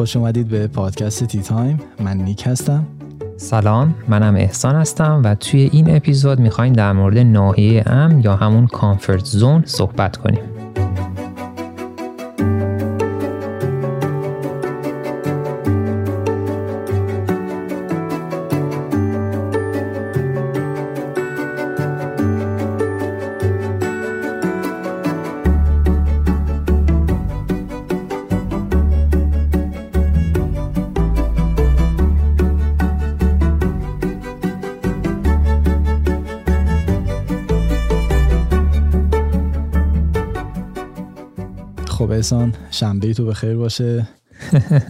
خوش اومدید به پادکست tea time. من نیک هستم. سلام منم احسان هستم و توی این اپیزود می‌خوایم در مورد ناحیه امن یا همون comfort zone صحبت کنیم. احسان شنبه تو به خیر باشه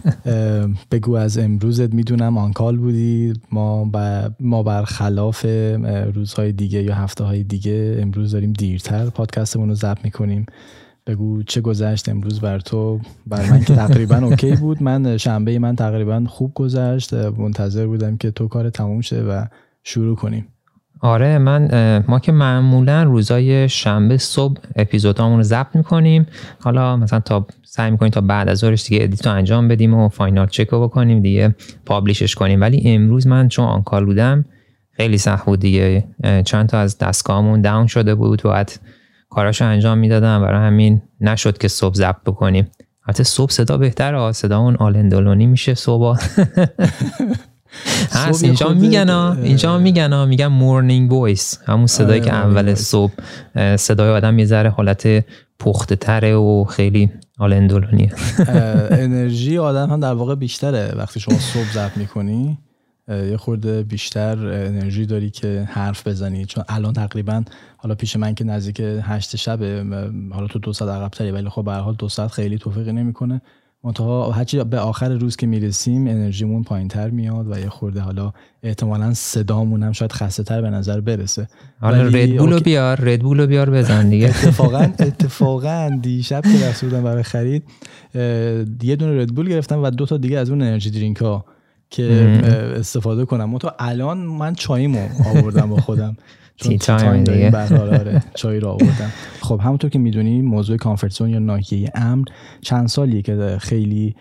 بگو از امروزت می‌دونم آنکال بودی. ما, ما برخلاف روزهای دیگه یا هفته های دیگه امروز داریم دیرتر پادکستمون رو ضبط می‌کنیم. بگو چه گذشت امروز بر تو؟ بر من که تقریبا اوکی بود. من شنبه من تقریبا خوب گذشت. منتظر بودم که تو کار تموم شه و شروع کنیم. آره من ما که معمولا روزای شنبه صبح اپیزودامون رو ضبط می‌کنیم. حالا مثلا تا سعی می‌کنیم تا بعد از ظهرش دیگه edit رو انجام بدیم و final check رو بکنیم دیگه publish ش کنیم. ولی امروز من چون on-call بودم خیلی سخت بود دیگه. چند تا از دستگاهمون down شده بود بعد کاراشو انجام می‌دادم. برای همین نشد که صبح ضبط بکنیم. حتی صبح صدا بهتره صدا اون آلندولونی میشه صبح. هست اینجا میگن اینجا میگن میگن morning voice همون صدایی که اول صبح صدای آدم یه ذره حالت پخته تره و خیلی آلندولونیه انرژی آدم هم در واقع بیشتره وقتی شما صبح ضبط می‌کنی. یه خورده بیشتر انرژی داری که حرف بزنی. چون الان تقریبا حالا پیش من که نزدیک هشت شبه حالا تو دو ساعت عقب تری ولی خب به حال دو ساعت خیلی توفیقی نمی‌کنه. منتها هرچی به آخر روز که می‌رسیم انرژیمون پایین تر میاد و یه خورده حالا احتمالا صدامون هم شاید خسته تر به نظر برسه. حالا ردبولو بیار ردبولو بیار بزن دیگه. اتفاقا اتفاقا دیشب که رفته بودم برای خرید یه دونه Red Bull گرفتم و دو تا دیگه از اون energy drink ها که استفاده کنم. تو الان من چاییمو آوردم با خودم. Tea time دیگه. آره چای را آوردم خب همونطور که می‌دونی موضوع comfort یا ناحیه امن چند سالیه که خیلی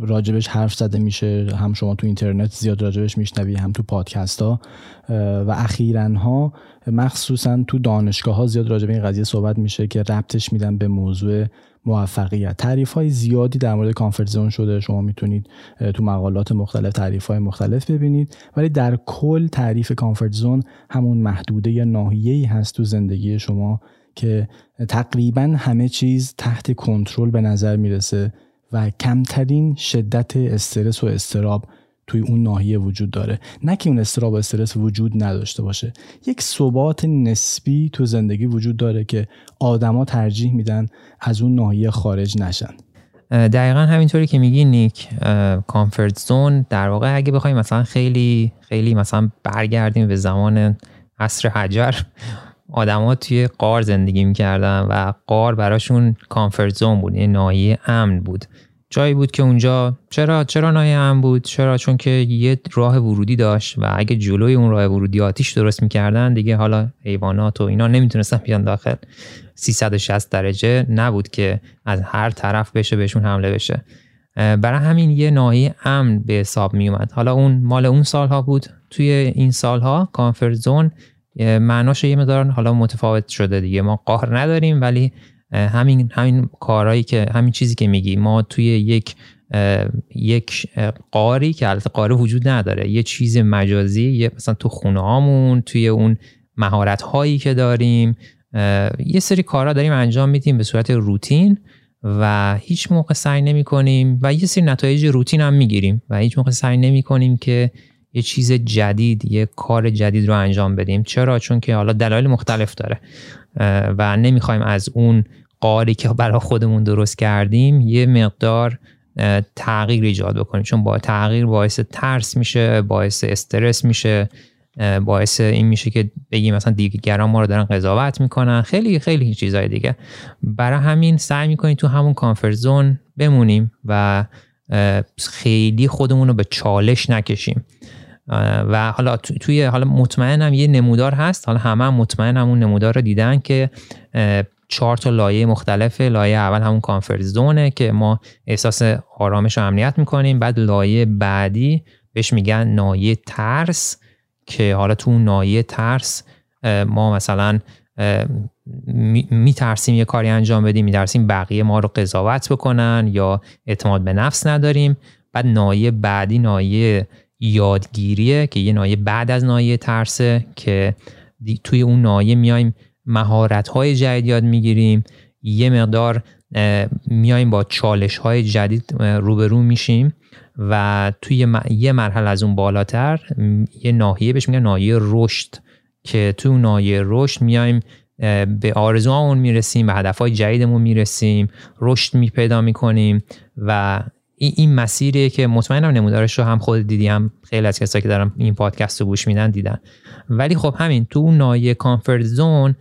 راجبش حرف زده میشه. هم شما تو اینترنت زیاد راجبش میشنوی هم تو پادکست ها و اخیرا ها مخصوصا تو دانشگاه ها زیاد راجب این قضیه صحبت میشه که ربطش میدن به موضوع موفقیت. تعریف های زیادی در مورد کانفرت زون شده. شما می‌تونید تو مقالات مختلف تعریف های مختلف ببینید. ولی در کل تعریف کانفرت زون همون محدوده یا ناحیه‌ای هست تو زندگی شما که تقریبا همه چیز تحت کنترل به نظر می‌رسه و کمترین شدت استرس و استراب توی اون ناحیه وجود داره. نه که اون استراب و استرس وجود نداشته باشه. یک ثبات نسبی تو زندگی وجود داره که آدما ترجیح میدن از اون ناحیه خارج نشن. دقیقا همینطوری که میگی نیک کامفورت زون در واقع اگه بخوایم مثلا خیلی خیلی مثلا برگردیم به زمان عصر حجر آدما توی قار زندگی می‌کردن و قار براشون کامفورت زون بود یه ناحیه امن بود. جایی بود که اونجا چرا چرا نایه بود؟ چرا؟ چون که یه راه ورودی داشت و اگه جلوی اون راه ورودی آتیش درست می‌کردن دیگه حالا حیوانات و اینا نمی‌تونستن بیان داخل. 360 درجه نبود که از هر طرف بشه بهشون حمله بشه. برای همین یه ناحیه امن به حساب می اومد حالا اون مال اون سالها بود. توی این سالها کانفرت زون معناش یه مدار حالا متفاوت شده دیگه. ما قهر نداریم ولی همین همین کارهایی که همین چیزی که میگی. ما توی یک یک قاری که البته قاره وجود نداره. یه چیز مجازی یه مثلا تو خونه هامون توی اون مهارت هایی که داریم یه سری کارها داریم انجام میدیم به صورت روتین و هیچ موقع سعی نمی کنیم و یه سری نتایج روتین هم می‌گیریم و هیچ موقع سعی نمی کنیم که یه چیز جدید یه کار جدید رو انجام بدیم. چرا؟ چون که حالا دلایل مختلف داره. و نمی‌خوایم از اون قاری که برای خودمون درست کردیم یه مقدار تغییر ایجاد بکنیم. چون با تغییر باعث ترس میشه باعث استرس میشه باعث این میشه که بگیم مثلا دیگران ما رو دارن قضاوت می‌کنن. خیلی خیلی چیزهای دیگه. برای همین سعی می‌کنیم تو همون کانفرت زون بمونیم و خیلی خودمون رو به چالش نکشیم. و حالا توی حالا مطمئنم یه نمودار هست. حالا همه هم مطمئن اون نمودار رو دیدن که چهار تا لایه مختلف. لایه اول همون کانفرت زونه که ما احساس آرامش و امنیت می‌کنیم. بعد لایه بعدی بهش میگن نایه ترس که حالا تو اون نایه ترس ما مثلا میترسیم یه کاری انجام بدیم میترسیم بقیه ما رو قضاوت بکنن یا اعتماد به نفس نداریم. بعد نایه بعدی نایه یادگیریه که یه نایه بعد از نایه ترسه که توی اون نایه میایم مهارت های جدید یاد می‌گیریم. یه مقدار میایم با چالش های جدید روبرو میشیم و توی یه مرحله از اون بالاتر یه ناحیه بهش میگن ناحیه رشد که اون ناحیه رشد میایم به آرزوهامون می‌رسیم به هدفهای جدیدمون می‌رسیم رشد می پیدا می‌کنیم و این, مسیریه که مطمئنم نمودارش رو هم خود دیدی هم خیلی از کسایی که دارن این پادکست رو گوش میدن دیدن. ولی خب همین تو اون نایه کامفورت زون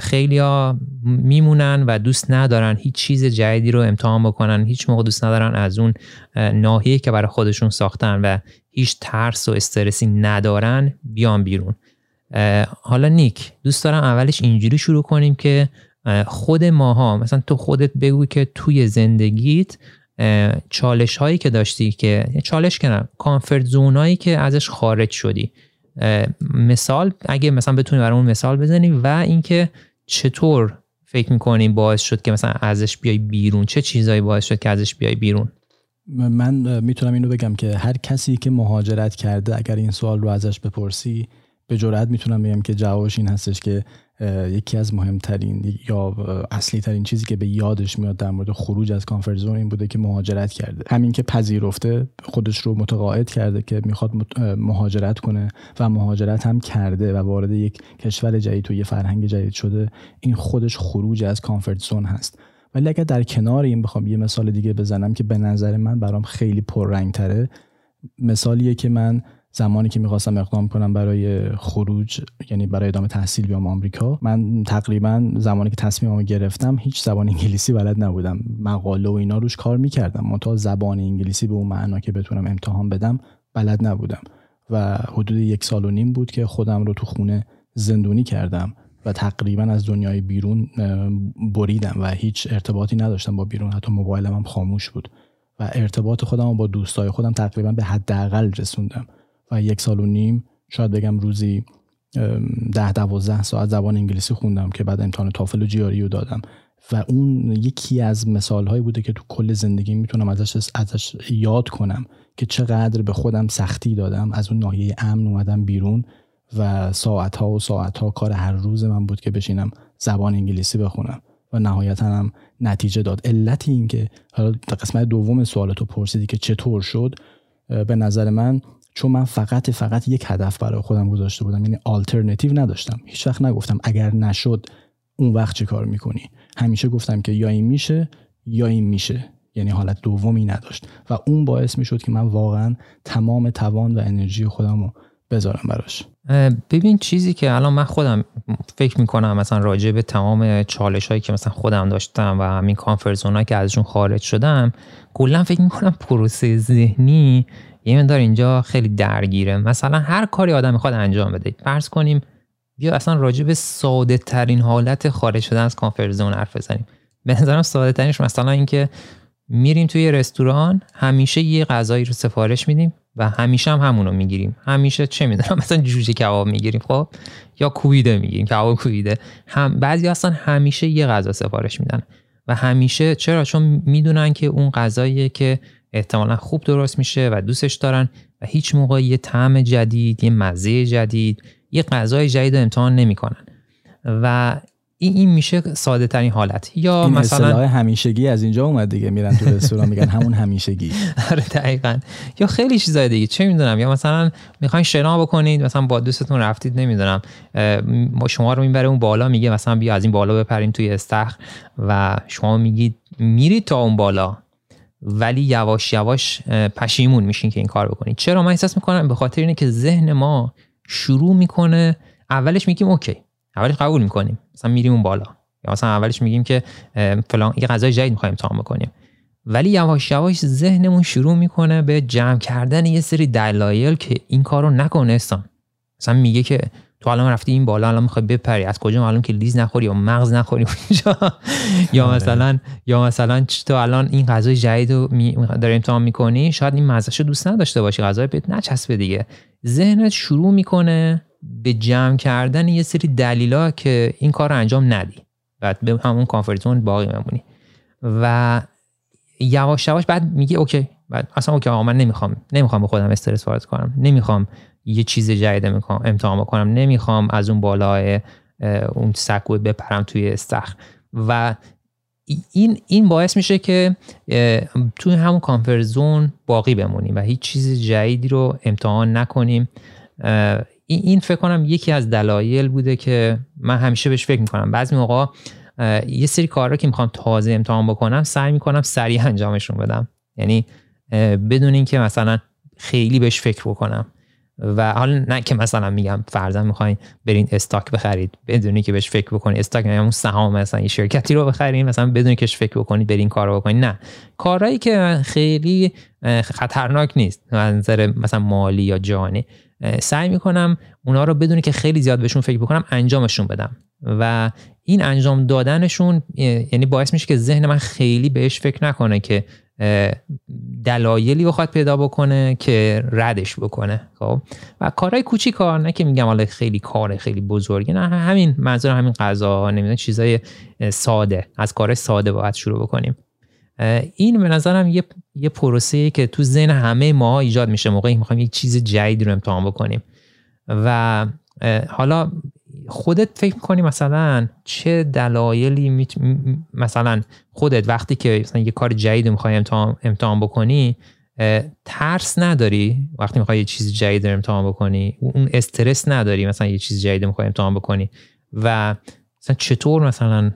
خیلی ها میمونن و دوست ندارن هیچ چیز جدیدی رو امتحان بکنن هیچ موقع دوست ندارن از اون ناحیه که برای خودشون ساختن و هیچ ترس و استرسی ندارن بیان بیرون. حالا نیک دوست دارم اولش اینجوری شروع کنیم که خود ماها مثلا تو خودت بگو که توی زندگیت چالش هایی که داشتی که چالش کنم کانفرت زونایی که ازش خارج شدی. مثال اگه مثلا بتونی برامون مثال بزنی و اینکه چطور فکر می‌کنی باعث شد که مثلا ازش بیای بیرون؟ چه چیزایی باعث شد که ازش بیای بیرون؟ من می‌تونم اینو بگم که هر کسی که مهاجرت کرده اگر این سوال رو ازش بپرسی به جرات می‌تونم بگم که جوابش این هستش که یکی از مهمترین یا اصلی ترین چیزی که به یادش میاد در مورد خروج از کانفرت این بوده که مهاجرت کرده. همین که پذیرفته خودش رو متقاعد کرده که می‌خواد مهاجرت کنه و مهاجرت هم کرده و وارد یک کشور جدید و یه فرهنگ جدید شده این خودش خروج از کانفرت زون هست. ولی اگر در کنار این بخوام یه مثال دیگه بزنم که به نظر من برام خیلی پررنگ تره مثالیه که من زمانی که می‌خواستم اقدام کنم برای خروج یعنی برای ادامه تحصیل بیام آمریکا من تقریبا زمانی که تصمیممو گرفتم هیچ زبان انگلیسی بلد نبودم. مقاله و اینا روش کار می‌کردم. منتها زبان انگلیسی به اون معنا که بتونم امتحان بدم بلد نبودم. و حدود یک سال و نیم بود که خودم رو تو خونه زندونی کردم و تقریبا از دنیای بیرون بریدم و هیچ ارتباطی نداشتم با بیرون. حتی موبایلم هم خاموش بود. و ارتباط خودم با دوستای خودم تقریبا به حداقل رسوندم. و یک سال و نیم شاید بگم روزی ده دوازده ساعت زبان انگلیسی خوندم که بعد امتحان تافل و جیاری رو دادم. و اون یکی از مثال هایی بوده که تو کل زندگی می‌تونم ازش ازش یاد کنم که چقدر به خودم سختی دادم. از اون ناحیه امن اومدم بیرون و ساعت ها و ساعت ها کار هر روز من بود که بشینم زبان انگلیسی بخونم. و نهایتا هم نتیجه داد. علت این که حالا قسمت دوم سوالتو پرسیدی که چطور شد به نظر من چون من فقط فقط یک هدف برای خودم گذاشته بودم یعنی آلترنتیو نداشتم. هیچ وقت نگفتم اگر نشد اون وقت چه کار می‌کنی؟ همیشه گفتم که یا این میشه یا این میشه. یعنی حالت دومی نداشت. و اون باعث می‌شد که من واقعا تمام توان و انرژی خودم رو بذارم براش. ببین چیزی که الان من خودم فکر می‌کنم مثلا راجع به تمام چالش هایی که مثلا خودم داشتم و همین کانفرزون که ازشون خارج شدم کلا فکر می‌کنم پروسه ذهنی یه مقدار اینجا خیلی درگیره. مثلا هر کاری آدم می‌خواد انجام بده. فرض کنیم بیا اصلا راجع به ساده ترین حالت خارج شدن از کانفرت زون حرف بزنیم. به نظرم ساده ترینش مثلا اینکه میریم توی رستوران همیشه یه غذایی رو سفارش میدیم و همیشه هم همونو می‌گیریم. همیشه چه می‌دونم مثلا جوجه کباب می‌گیریم خب؟ یا کویده می‌گیریم کباب کویده هم بعضی اصلا همیشه یه غذا سفارش میدن. و همیشه چرا؟ چون می‌دونن که اون غذاییه که احتمالا خوب درست میشه و دوستش دارن و هیچ موقع یه طعم جدید یه مزه جدید یه غذای جدید رو امتحان نمی‌کنن. و این این میشه ساده ترین حالت. یا این مثلا همیشگی از اینجا اومد دیگه. میرن تو رستوران میگن همون همیشگی. آره دقیقا. یا خیلی چیزای دیگه. چه می‌دونم؟ یا مثلا می‌خواین شنا بکنید مثلا با دوستتون رفتید نمی‌دونم. شما رو می‌بره اون بالا میگه مثلا بیا از این بالا بپرین توی استخر و شما میگید میرید تا اون بالا. ولی یواش یواش پشیمون میشین که این کار بکنید. چرا؟ من احساس می‌کنم به خاطر اینه که ذهن ما شروع می‌کنه اولش میگیم اوکی اولش قبول می‌کنیم. مثلا میریم اون بالا. یا مثلا اولش میگیم که فلان یه غذای جدید می‌خوایم امتحان بکنیم. ولی یواش یواش ذهنمون شروع می‌کنه به جمع کردن یه سری دلایل که این کارو نکنه مثلا میگه که تو الان رفتی این بالا الان می‌خوای بپری. از کجا معلوم که لیز نخوری یا مغز نخوری اونجا؟ یا آره. مثلا یا مثلا تو الان این غذای جدید رو داری امتحان می‌کنی شاید این مزهش دوست نداشته باشی غذای بهت نچسبه دیگه. ذهنت شروع می‌کنه به جمع کردن یه سری دلیلا که این کار رو انجام ندی. بعد به همون comfort zone باقی میمونی. و یواش یواش بعد میگه okay بعد اصلا okay من نمی‌خوام نمی‌خوام به خودم استرس وارد کنم. نمی‌خوام یه چیز جدید می‌کنم امتحان بکنم. نمی‌خوام از اون بالای اون سکو بپرم توی استخر و این این باعث میشه که توی همون کانفرزون باقی بمونیم و هیچ چیز جدیدی رو امتحان نکنیم. این فکر کنم یکی از دلایل بوده که من همیشه بهش فکر می‌کنم. بعضی موقع یه سری کارا که می‌خوام تازه امتحان بکنم سعی می‌کنم سریع انجامشون بدم. یعنی بدون اینکه مثلا خیلی بهش فکر بکنم. و حالا نه که مثلا میگم فرضاً می‌خواین برین استاک بخرید بدونی که بهش فکر بکنید. استاک یعنی اون سهام مثلا یه شرکتی رو بخرید مثلا بدونی که فکر بکنید برین کار رو بکنید. نه. کارهایی که خیلی خطرناک نیست. نظر مثلا مالی یا جانی. سعی می‌کنم اونا رو بدونی که خیلی زیاد بهشون فکر بکنم انجامشون بدم. و این انجام دادنشون یعنی باعث میشه که ذهن من خیلی بهش فکر نکنه که دلایلی بخواد پیدا بکنه که ردش بکنه خب؟ و کارهای کوچیک کار نه که میگم حالا خیلی کار خیلی بزرگی نه همین منظور همین غذا نمی‌دونم چیزای ساده از کارهای ساده باید شروع بکنیم. این به نظرم یه یه پروسه که تو ذهن همه ما ایجاد میشه موقعی می‌خوایم یک چیز جدید رو امتحان بکنیم. و حالا خودت فکر می‌کنی مثلا چه دلایلی مثلا خودت وقتی که مثلا یه کار جدید می‌خوای امتحان, بکنی ترس نداری وقتی می‌خوای یه چیز جدید رو امتحان بکنی؟ اون استرس نداری مثلا یه چیز جدید می‌خوای امتحان بکنی؟ و مثلا چطور مثلا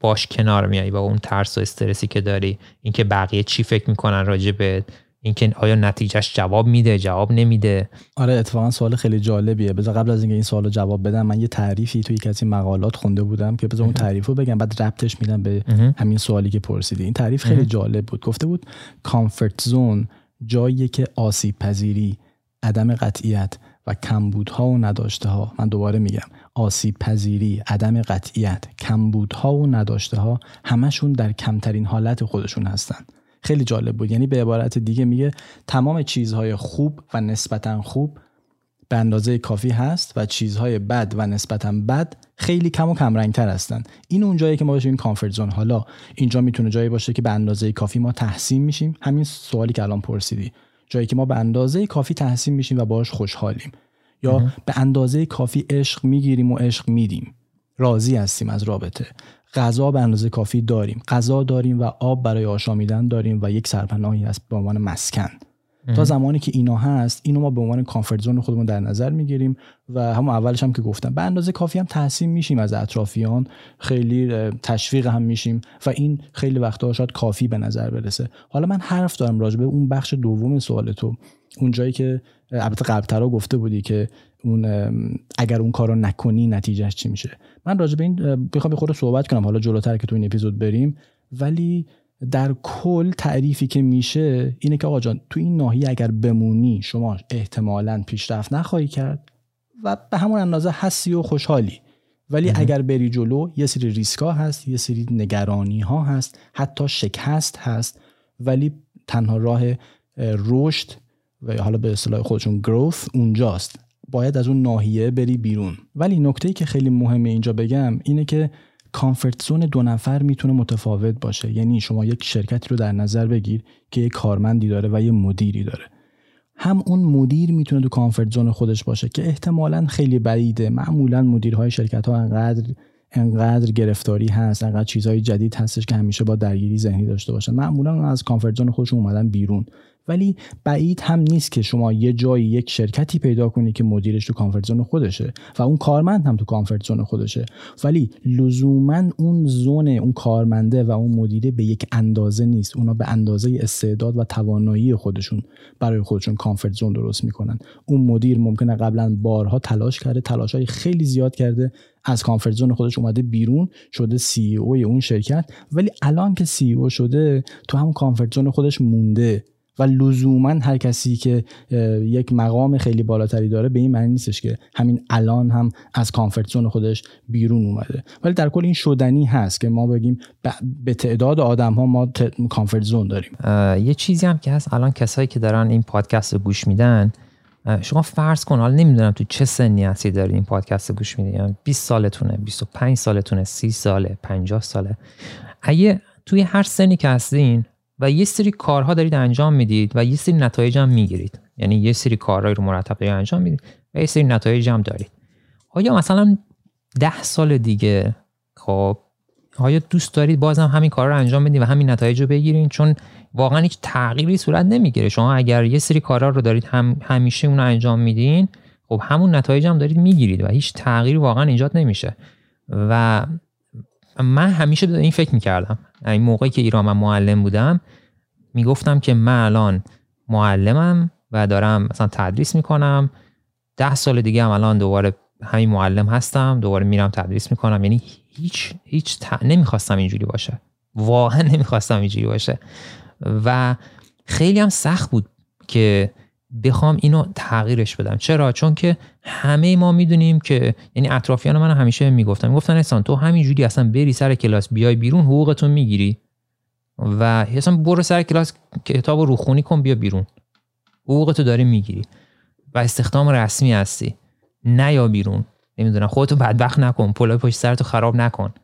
باش کنار میایی با اون ترس و استرسی که داری؟ اینکه بقیه چی فکر می‌کنن راجع به اینکه آیا نتیجهش جواب میده جواب نمیده. آره اتفاقا سوال خیلی جالبیه. بذار قبل از اینکه این سوالو جواب بدم من یه تعریفی توی یکی از این مقالات خونده بودم که بذار اون تعریف رو بگم بعد ربطش میدم به همین سوالی که پرسیدی. این تعریف خیلی جالب بود. گفته بود کامفورت زون جاییه که آسیب پذیری عدم قطعیت و کمبودها و نداشته ها من دوباره میگم آسیب پذیری عدم قطعیت کمبودها و نداشته ها همشون در کمترین حالت خودشون هستن. خیلی جالب بود. یعنی به عبارت دیگه میگه تمام چیزهای خوب و نسبتا خوب به اندازه کافی هست و چیزهای بد و نسبتا بد خیلی کم و کم رنگتر هستن. این اون جایی که ما باشیم این کامفورت زون حالا اینجا می‌تونه جایی باشه که به اندازه کافی ما تحسین میشیم. همین سوالی که الان پرسیدی. جایی که ما به اندازه کافی تحسین میشیم و باش خوشحالیم. یا به اندازه کافی عشق می‌گیریم و عشق میدیم. راضی هستیم از رابطه. غذا به اندازه کافی داریم. غذا داریم و آب برای آشامیدن داریم و یک سرپناهی هست به عنوان مسکن. تا زمانی که اینا هست اینو ما به عنوان comfort zone خودمون در نظر می‌گیریم و هم اولش هم که گفتم به اندازه کافی هم تحسین میشیم از اطرافیان خیلی تشویق هم میشیم و این خیلی وقتا شاید کافی به نظر برسه. حالا من حرف دارم راجع به اون بخش دوم سوال تو. اون جایی که البته قبلترا گفته بودی که اون اگر اون کارو نکنی نتیجهش چی میشه؟ من راجع به این بخوام به خود صحبت کنم. حالا جلوتر که تو این اپیزود بریم. ولی در کل تعریفی که میشه اینه که آقا جان تو این ناحیه اگر بمونی شما احتمالا پیشرفت نخواهی کرد و به همون اندازه هستی و خوشحالی. ولی اگر بری جلو یه سری ریسکا هست یه سری نگرانی ها هست حتی شکست هست. ولی تنها راه رشد و حالا به اصطلاح خودشون گروث اونجاست. باید از اون ناحیه بری بیرون. ولی نکته که خیلی مهمه اینجا بگم اینه که کامفورت زون دو نفر می‌تونه متفاوت باشه. یعنی شما یک شرکتی رو در نظر بگیر که یک کارمندی داره و یه مدیری داره. هم اون مدیر می‌تونه تو کامفورت زون خودش باشه که احتمالا خیلی بعیده. معمولا مدیرهای شرکت ها انقدر انقدر گرفتاری هست انقدر چیزهای جدید هستش که همیشه با درگیری ذهنی داشته باشن. معمولا از کامفورت زون خودشون اومدن بیرون. ولی بعید هم نیست که شما یه جایی یک شرکتی پیدا کنی که مدیرش تو comfort zone خودشه و اون کارمند هم تو comfort zone خودشه. ولی لزوما اون zone اون کارمنده و اون مدیره به یک اندازه نیست. اونا به اندازه استعداد و توانایی خودشون برای خودشون comfort zone درست می‌کنن. اون مدیر ممکنه قبلا بارها تلاش کرده تلاشهای خیلی زیاد کرده از comfort zone خودش اومده بیرون شده CEO اون شرکت. ولی الان که CEO شده تو همون comfort zone خودش مونده. و لزوما هر کسی که یک مقام خیلی بالاتری داره به این معنی نیستش که همین الان هم از کامفورت زون خودش بیرون اومده. ولی در کل این شدنی هست که ما بگیم به تعداد آدم ها ما کامفورت زون داریم. یه چیزی هم که هست الان کسایی که دارن این پادکست رو گوش میدن شما فرض کن حالا نمی‌دونم تو چه سنی هستی داری این پادکست رو گوش میدی 20 یعنی سالتونه 25 سالتونه 30 ساله 50 ساله. اگه توی هر سنی که هستین و یه سری کارها دارید انجام می‌دید و یه سری نتایج هم می‌گیرید. یعنی یه سری کارهایی رو مرتب دارید انجام می‌دید و یه سری نتایج هم دارید. آیا مثلا ده سال دیگه خب آیا دوست دارید بازم همین کار رو انجام بدید و همین نتایج رو بگیرید چون واقعا هیچ تغییری صورت نمی‌گیره. شما اگر یه سری کارا رو دارید هم همیشه اون انجام میدین خب همون نتایج هم دارید می‌گیرید و هیچ تغییری واقعا ایجاد نمیشه. و من همیشه به این فکر می‌کردم. این موقعی که ایران من معلم بودم می‌گفتم که من الان معلمم و دارم مثلا تدریس می‌کنم. ده سال دیگه هم الان دوباره همین معلم هستم دوباره میرم تدریس می‌کنم. یعنی هیچ هیچ نمی‌خواستم اینجوری باشه. واقعا نمی‌خواستم اینجوری باشه. و خیلی هم سخت بود که بخوام اینو تغییرش بدم. چرا؟ چون که همه ما می‌دونیم که یعنی اطرافیان من همیشه می‌گفتن. می‌گفتن احسان تو همینجوری اصلا بری سر کلاس بیای بیرون حقوقتون می‌گیری. و اصلا برو سر کلاس کتاب رو خونی کن بیا بیرون. حقوقتو داری می‌گیری و استخدام رسمی هستی. نه یا بیرون. نمی‌دونم خودتو بدبخت نکن پلای پشت سرتو خراب نکن.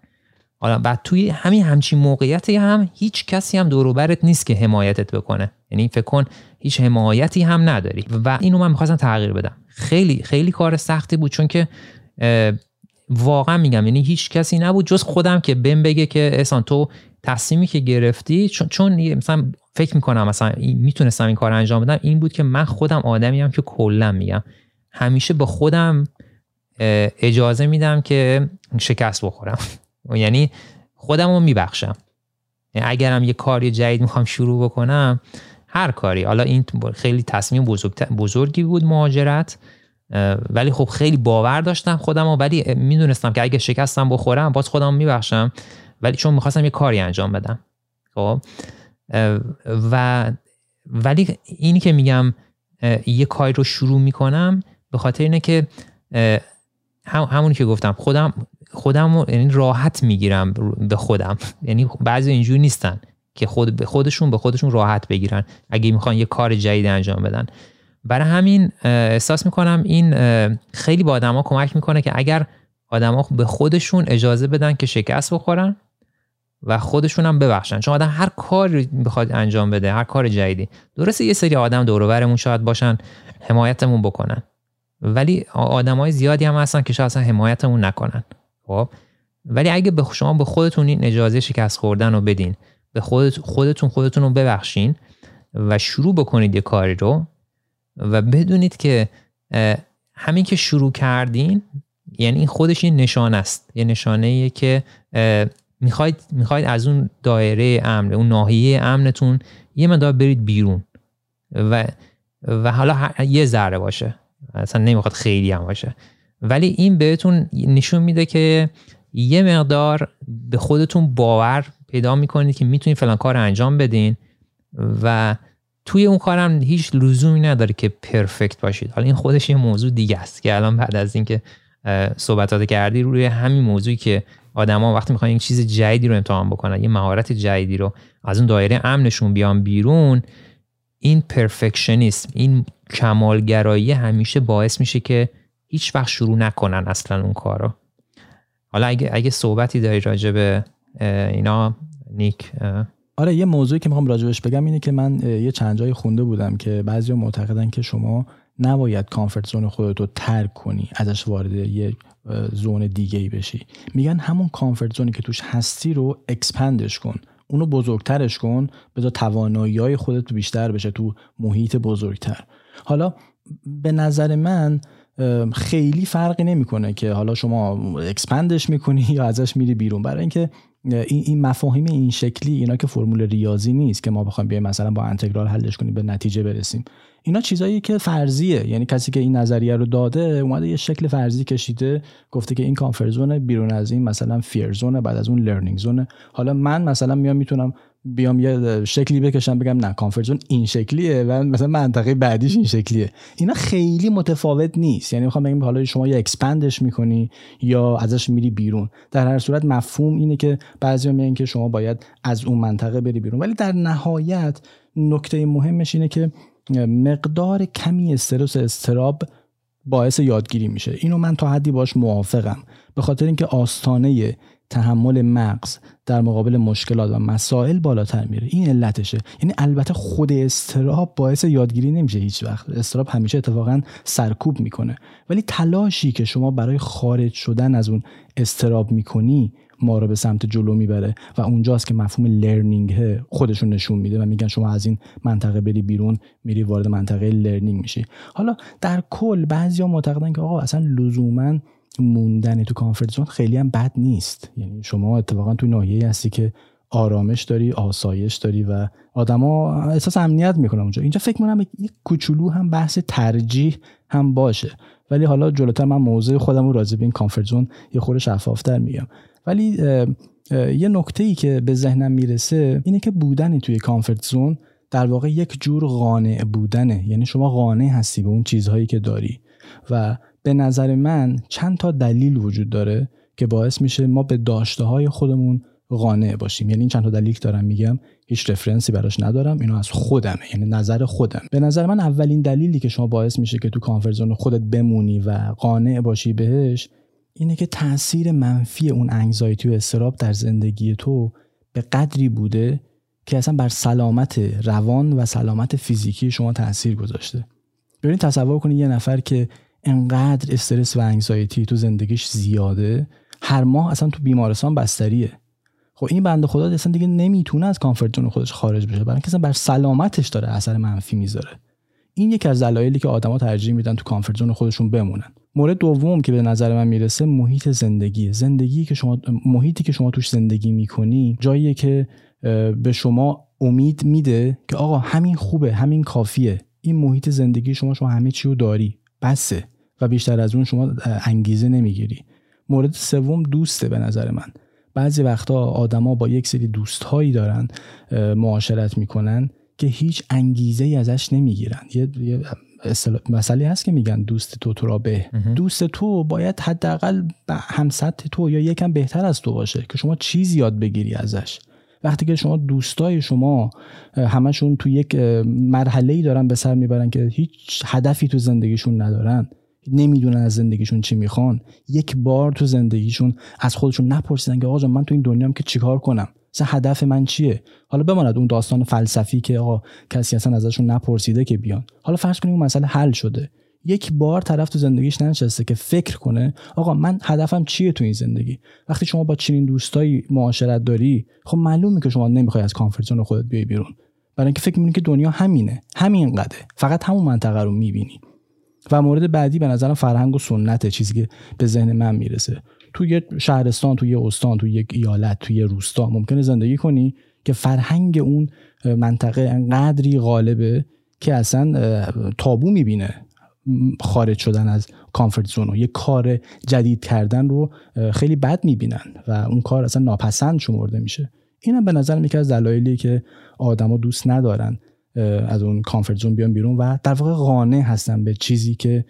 حالا بعد توی همین همچین موقعیتی هم هیچ کسی هم دوروبرت نیست که حمایتت بکنه. یعنی فکر کن هیچ حمایتی هم نداری. و اینو من می‌خواستم تغییر بدم. خیلی خیلی کار سختی بود چون که واقعا میگم یعنی هیچ کسی نبود جز خودم که بهم بگه که احسان تو تصمیمی که گرفتی چون, چون مثلا فکر می‌کنم مثلا می‌تونستم این کار انجام بدم این بود که من خودم آدمی هم که کلا میگم. همیشه به خودم اجازه میدم که شکست بخورم. یعنی خودم رو میبخشم. یعنی اگرم یه کاری جدید می‌خوام شروع بکنم هر کاری. حالا این خیلی تصمیم بزرگی بود مهاجرت ولی خب خیلی باور داشتم خودم و ولی می‌دونستم که اگه شکستم بخورم باز خودم میبخشم ولی چون می‌خواستم یه کاری انجام بدم. خب؟ و ولی اینی که میگم یه کاری رو شروع می‌کنم به خاطر اینه که هم همونی که گفتم خودم خودم یعنی راحت می‌گیرم به خودم. یعنی بعضی اینجوری نیستن که خود به خودشون به خودشون راحت بگیرن. اگه می‌خوان یه کار جدید انجام بدن. برای همین احساس می‌کنم این خیلی با آدما کمک می‌کنه که اگر آدما به خودشون اجازه بدن که شکست بخورن و خودشون هم ببخشن. چون آدم هر کاری بخواد انجام بده هر کار جدیدی. درسته یه سری آدم دور شاید باشن حمایتمون بکنن. ولی آدمای زیادی هم هستن که شاید اصلا حمایتمون نکنن. خب؟ ولی اگه به شما به خودتون این اجازه شکست خوردن رو بدین به خودت خودتون خودتون رو ببخشین و شروع بکنید یه کاری رو و بدونید که همین که شروع کردین یعنی این خودش یه نشانه است. یه نشانه که می‌خواید می‌خواید از اون دایره امن اون ناحیه امنتون یه مقدار برید بیرون و و حالا یه ذره باشه. اصلا نمی‌خواد خیلی هم باشه. ولی این بهتون نشون میده که یه مقدار به خودتون باور پیدا می‌کنید که می‌تونید فلان کار انجام بدین و توی اون کارم هیچ لزومی نداره که پرفکت باشید. حالا این خودش یه موضوع دیگه است که الان بعد از اینکه صحبتات کردی روی همین موضوعی که آدما وقتی می‌خوان یک چیز جدیدی رو امتحان بکنن یه مهارت جدیدی رو از اون دایره امنشون بیان بیرون این پرفکشنیسم این کمالگرایی همیشه باعث میشه که هیچ وقت شروع نکنن اصلا اون کارو. حالا اگه اگه صحبتی داری راجع به اینا نیک آره یه موضوعی که می‌خوام راجبش بگم اینه که من یه چند جای خونده بودم که بعضی معتقدن که شما نباید کامفورت زون خودت رو ترک کنی ازش وارد یه زون دیگه ای بشی. میگن همون comfort zone ی که توش هستی رو expand ش کن. اونو بزرگترش کن بذار توانایی های خودت بیشتر بشه تو محیط بزرگتر. حالا به نظر من خیلی فرقی نمی‌کنه که حالا شما expand ش می‌کنی یا ازش میری بیرون. برای اینکه این این مفاهیم این شکلی اینا که فرمول ریاضی نیست که ما بخوایم بیایم مثلا با انتگرال حلش کنیم به نتیجه برسیم. اینا چیزایی که فرضیه. یعنی کسی که این نظریه رو داده اومده یه شکل فرضی کشیده گفته که این comfort zone ه بیرون از این مثلا fear zone ه بعد از اون learning zone ه حالا من مثلا میام می‌تونم بیام یه شکلی بکشم بگم نه comfort zone این شکلیه و مثلا منطقه بعدیش این شکلیه. اینا خیلی متفاوت نیست. یعنی می‌خوام بگم حالا شما یا expand ش می‌کنی یا ازش میری بیرون. در هر صورت مفهوم اینه که بعضیا میگن که شما باید از اون منطقه بری بیرون. ولی در نهایت نکته مهمش اینه که مقدار کمی استرس استراب باعث یادگیری میشه. اینو من تا حدی باش موافقم. به خاطر اینکه آستانه تحمل مغز در مقابل مشکلات و مسائل بالاتر میره. این علتشه. یعنی البته خود استراب باعث یادگیری نمیشه هیچ وقت. استراب همیشه اتفاقا سرکوب می‌کنه. ولی تلاشی که شما برای خارج شدن از اون استراب می‌کنی ما رو به سمت جلو می‌بره و اونجاست که مفهوم لرنینگ خودشون نشون میده و میگن شما از این منطقه بری بیرون میری وارد منطقه لرنینگ میشی. حالا در کل بعضیا معتقدن که آقا اصلا لزوما موندن تو کامفورت زون خیلی هم بد نیست. یعنی شما اتفاقا تو ناحیه هستی که آرامش داری آسایش داری و آدما احساس امنیت می‌کنن اونجا. اینجا فکر می‌کنم یک کوچولو هم بحث ترجیح هم باشه. ولی حالا جلوتر من موضوع خودم رو راضی به این کامفورت زون یه خورده شفافتر میگم. ولی یه نکته ای که به ذهنم می‌رسه اینه که بودن توی کامفورت زون در واقع یک جور قانع بودنه. یعنی شما قانع هستی به اون چیزهایی که داری و به نظر من چند تا دلیل وجود داره که باعث میشه ما به داشته های خودمون قانع باشیم. یعنی این چند تا دلیل دارم میگم هیچ رفرنسی براش ندارم اینو از خودمه یعنی نظر خودم به نظر من اولین دلیلی که شما باعث میشه که تو کانفرزون خودت بمونی و قانع باشی بهش اینه که تاثیر منفی اون انگزایتی و استراب در زندگی تو به قدری بوده که اصلا بر سلامت روان و سلامت فیزیکی شما تاثیر گذاشته. ببینید تصور کنید یه نفر که انقدر استرس و انگزایتی تو زندگیش زیاده هر ماه اصلا تو بیمارستان بستریه. خب این بنده خدا اصلا دیگه نمی‌تونه از کامفورت زون خودش خارج بشه برای اینکه بر سلامتش داره اثر منفی می‌ذاره. این یکی از دلایلی که آدما ترجیح میدن تو کامفورت زون خودشون بمونن. مورد دوم که به نظر من می‌رسه محیط زندگی زندگی که شما محیطی که شما توش زندگی می‌کنی جاییه که به شما امید میده که آقا همین خوبه همین کافیه. این محیط زندگی شما شما همه چی رو داری. بسه و بیشتر از اون شما انگیزه نمی‌گیری. مورد سوم دوسته به نظر من. بعضی وقتا آدما با یک سری دوستهایی دارن معاشرت می‌کنن که هیچ انگیزه ای ازش نمی‌گیرن. یه, یه مسئله هست که میگن دوست تو تو را به. دوست تو باید حداقل هم سطح تو یا یکم بهتر از تو باشه که شما چیزی یاد بگیری ازش. وقتی که شما دوستای شما همشون تو یک مرحله ای دارن به سر می‌برن که هیچ هدفی تو زندگیشون ندارن نمی‌دونن از زندگیشون چی می‌خوان یک بار تو زندگیشون از خودشون نپرسیدن که آقا من تو این دنیام که چیکار کنم؟ مثلا هدف من چیه؟ حالا بماند اون داستان فلسفی که آقا کسی اصلا ازشون نپرسیده که بیان. حالا فرض کنیم اون مسئله حل شده. یک بار طرف تو زندگیش ننشسته که فکر کنه آقا من هدفم چیه تو این زندگی؟ وقتی شما با چنین دوستایی معاشرت داری خب معلومه که شما نمی‌خوای از کامفورت زون خودت بیای بیرون. برای اینکه فکر می‌کنی که دنیا همینه همین قده فقط همون منطقه رو می‌بینی. و مورد بعدی به نظرم فرهنگ و سنت چیزی که به ذهن من می‌رسه. تو یه شهرستان تو یه استان تو یک ایالت تو یه روستا ممکنه زندگی کنی که فرهنگ اون منطقه انقدری غالبه که اصلا تابو می‌بینه. خارج شدن از کامفورت زون و یه کار جدید کردن رو خیلی بد می‌بینن و اون کار اصلا ناپسند شمرده میشه. اینم به نظر یکی از دلایلی که آدما دوست ندارن از اون کامفورت زون بیان بیرون و در واقع قانع هستن به چیزی که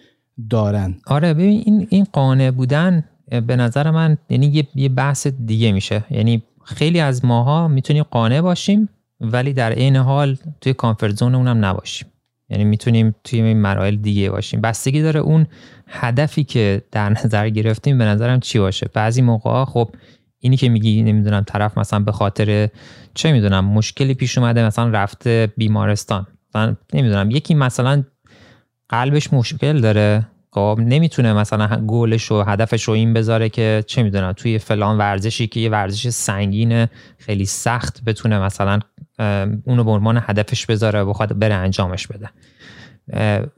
دارن. آره ببین این این قانع بودن به نظر من یعنی یه بحث دیگه میشه. یعنی خیلی از ماها می‌تونیم قانع باشیم ولی در عین حال توی کامفورت زون اونم نباشیم. یعنی می‌تونیم توی این مراحل دیگه باشیم. بستگی داره اون هدفی که در نظر گرفتیم به نظرم چی باشه. بعضی موقع خب اینی که میگی نمی‌دونم طرف مثلا به خاطر چه می‌دونم مشکلی پیش اومده مثلا رفته بیمارستان. نمی‌دونم یکی مثلا قلبش مشکل داره. خب نمی‌تونه مثلا گولش و هدفش رو این بذاره که چه می‌دونم توی فلان ورزشی که یه ورزش سنگین خیلی سخت بتونه مثلا اونو به عنوان هدفش بذاره بخواد بره انجامش بده.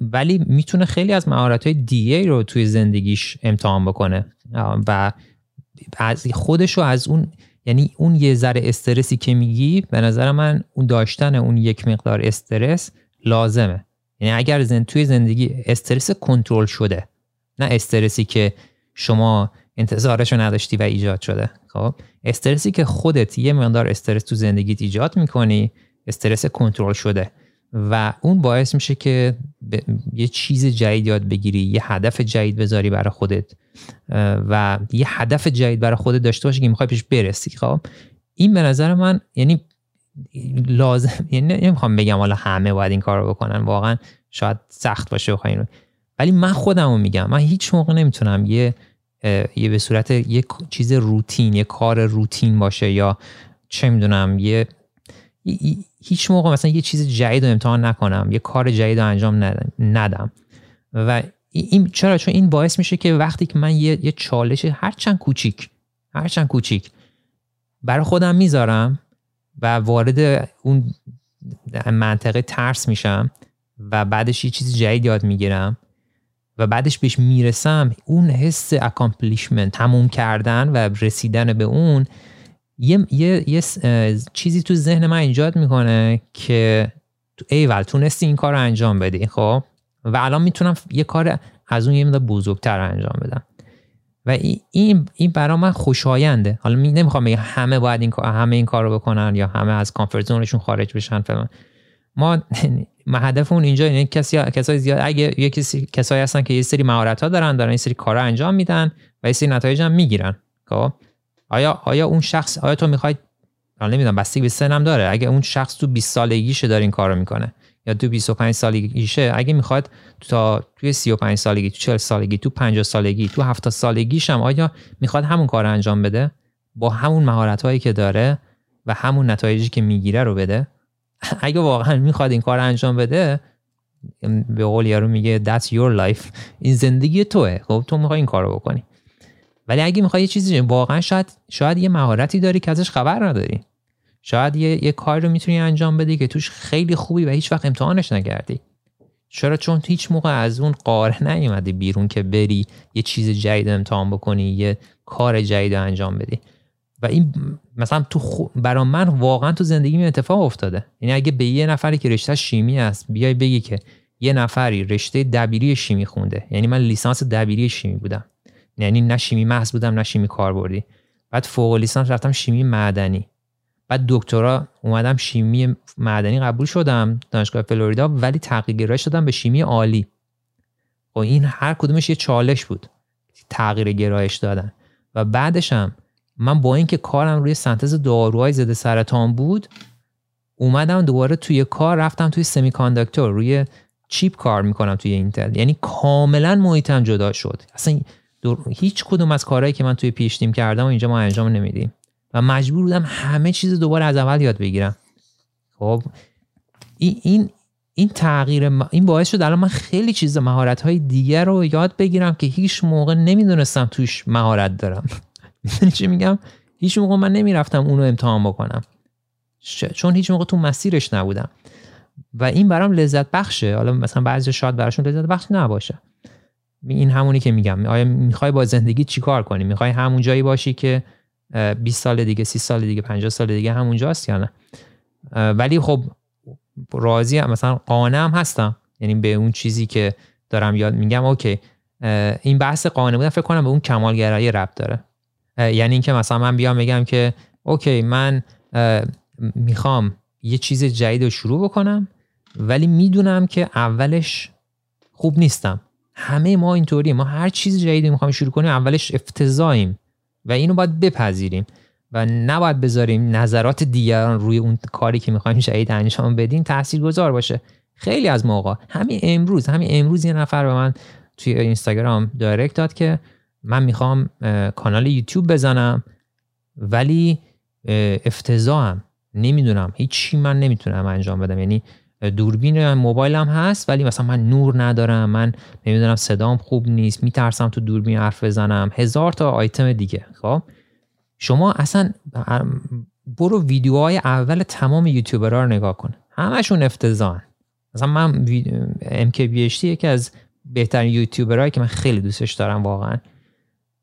ولی می‌تونه خیلی از مهارت های دیگه رو توی زندگیش امتحان بکنه. و از خودش رو از اون یعنی اون یه ذره استرسی که میگی به نظر من اون داشتن اون یک مقدار استرس لازمه. یعنی اگر زن توی زندگی استرس کنترل شده نه استرسی که شما انتظارش رو نداشتی و ایجاد شده. خب؟ استرسی که خودت یه مقدار استرس تو زندگیت ایجاد می‌کنی استرس کنترل شده. و اون باعث میشه که یه چیز جدید یاد بگیری یه هدف جدید بذاری برای خودت. و یه هدف جدید برای خودت داشته باشی که می‌خوای پیش برسی. خب؟ این به نظر من یعنی لازم یعنی نمی‌خوام بگم حالا همه باید این کار رو بکنن. واقعا شاید سخت باشه بخواین ولی من خودمو میگم. من هیچ موقع نمی‌تونم یه یه به صورت یه چیز روتین یه کار روتین باشه یا چه می‌دونم یه هیچ موقع مثلا یه چیز جدید رو امتحان نکنم. یه کار جدید رو انجام ندم. و این چرا؟ چون این باعث میشه که وقتی که من یه, یه چالش هرچند کوچیک هرچند کوچیک برای خودم می‌ذارم و وارد اون منطقه ترس میشم و بعدش یه چیز جدید یاد می‌گیرم و بعدش بهش می‌رسم اون حس accomplishment تموم کردن و رسیدن به اون یه, یه،, یه چیزی تو ذهن من ایجاد می‌کنه که ایول تونستی این کار رو انجام بدی خب؟ و الان می‌تونم یه کار از اون یه مدار بزرگتر انجام بدم. و این این برای من خوشاینده. حالا نمی‌خوام بگم همه باید این همه این کار رو بکنن یا همه از کامفورت زونشون خارج بشن فلان. ما ما هدفمون اینجا اینه کسی کسای زیاد اگه یه کسی کسایی هستن که یه سری مهارت ها دارن دارن یه سری کارا انجام میدن و یه سری نتایج هم می‌گیرن. خب؟ آیا آیا اون شخص آیا تو می‌خوای حالا نمی‌دونم بستگی به سنم داره. اگه اون شخص تو 20 سالگیشه داره این کارو می‌کنه. یا تو 25 سالگیشه. اگه می‌خواد تا توی 35 سالگی تو 40 سالگی تو 50 سالگی تو 70 سالگیش هم آیا می‌خواد همون کار انجام بده؟ با همون مهارت هایی که داره و همون نتایجی که می‌گیره رو بده؟ اگه واقعا می‌خواد این کار انجام بده به قول یارو میگه that's your life. این زندگی توه. خب تو می‌خوای این کارو بکنی. ولی اگه می‌خوای یه چیزی واقعا شاید شاید یه مهارتی داری که ازش خبر نداری. شاید یه, یه کاری رو می‌تونی انجام بدی که توش خیلی خوبی و هیچ وقت امتحانش نکردی چرا؟ چون هیچ موقع از اون قاره نیومدی بیرون که بری یه چیز جدید امتحان بکنی یه کار جدید انجام بدی. و این مثلا تو خو... برا من واقعا تو زندگی اتفاق افتاده. یعنی اگه به یه نفری که رشته شیمی است بیای بگی که یه نفری رشته دبیری شیمی خونده. یعنی من لیسانس دبیری شیمی بودم. یعنی نه شیمی محض بودم نه شیمی کاربردی. بعد فوق لیسانس رفتم شیمی معدنی. بعد دکترا اومدم شیمی معدنی قبول شدم دانشگاه فلوریدا ولی گرایش دادم به شیمی عالی. و خب این هر کدومش یه چالش بود. تغییر گرایش دادن. و بعدشم من با اینکه کارم روی سنتز داروهای ضد سرطان بود اومدم دوباره توی کار رفتم توی سمی کانداکتور روی چیپ کار می‌کنم توی اینتل. یعنی کاملا محیطم جدا شد. اصلا هیچ کدوم از کارهایی که من توی پیش تیم کردم و اینجا ما انجام نمیدیم. و مجبور بودم همه چیز دوباره از اول یاد بگیرم. خب این این این تغییر این باعث شد الان من خیلی چیز مهارت های دیگر رو یاد بگیرم که هیچ موقع نمی‌دونستم توش مهارت دارم. می‌دونی چی میگم؟ هیچ موقع من نمی‌رفتم اونو امتحان بکنم. چون هیچ موقع تو مسیرش نبودم. و این برام لذت بخشه. حالا مثلا بعضی شاید براشون لذت بخش نباشه. این همونی که میگم. آیا می‌خوای با زندگی چیکار کنی؟ می‌خوای همون جایی باشی که 20 سال دیگه 30 سال دیگه 50 سال دیگه همونجاست یا نه؟ ولی خب راضی هم مثلا قانع هم هستم. یعنی به اون چیزی که دارم یاد میگم اوکی. این بحث قانع بودن فکر کنم به اون کمالگرایی ربط داره. یعنی اینکه مثلا من بیام بگم که اوکی من می‌خوام یه چیز جدید رو شروع بکنم ولی می‌دونم که اولش خوب نیستم. همه ما اینطوری ما هر چیز جدیدی می‌خوام شروع کنیم اولش افتضاحیم. و اینو باید بپذیریم و نباید بذاریم نظرات دیگران روی اون کاری که می‌خوایم جدید انجام بدیم گذار باشه. خیلی از موقع همین امروز همین امروز یه نفر به من توی اینستاگرام دایرکت داد که من می‌خوام کانال یوتیوب بزنم ولی افتضاحم. نمی‌دونم. هیچی من نمی‌تونم انجام بدم. یعنی دوربین موبایلم هست ولی مثلا من نور ندارم من نمی‌دونم صدام خوب نیست میترسم تو دوربین حرف بزنم. هزار تا آیتم دیگه خب؟ شما اصلا برو ویدیوهای اول تمام یوتیوبرها رو نگاه کن. همشون افتضاحن. مثلا من MKBHD یکی از بهترین یوتیوبرهایی که من خیلی دوستش دارم واقعا.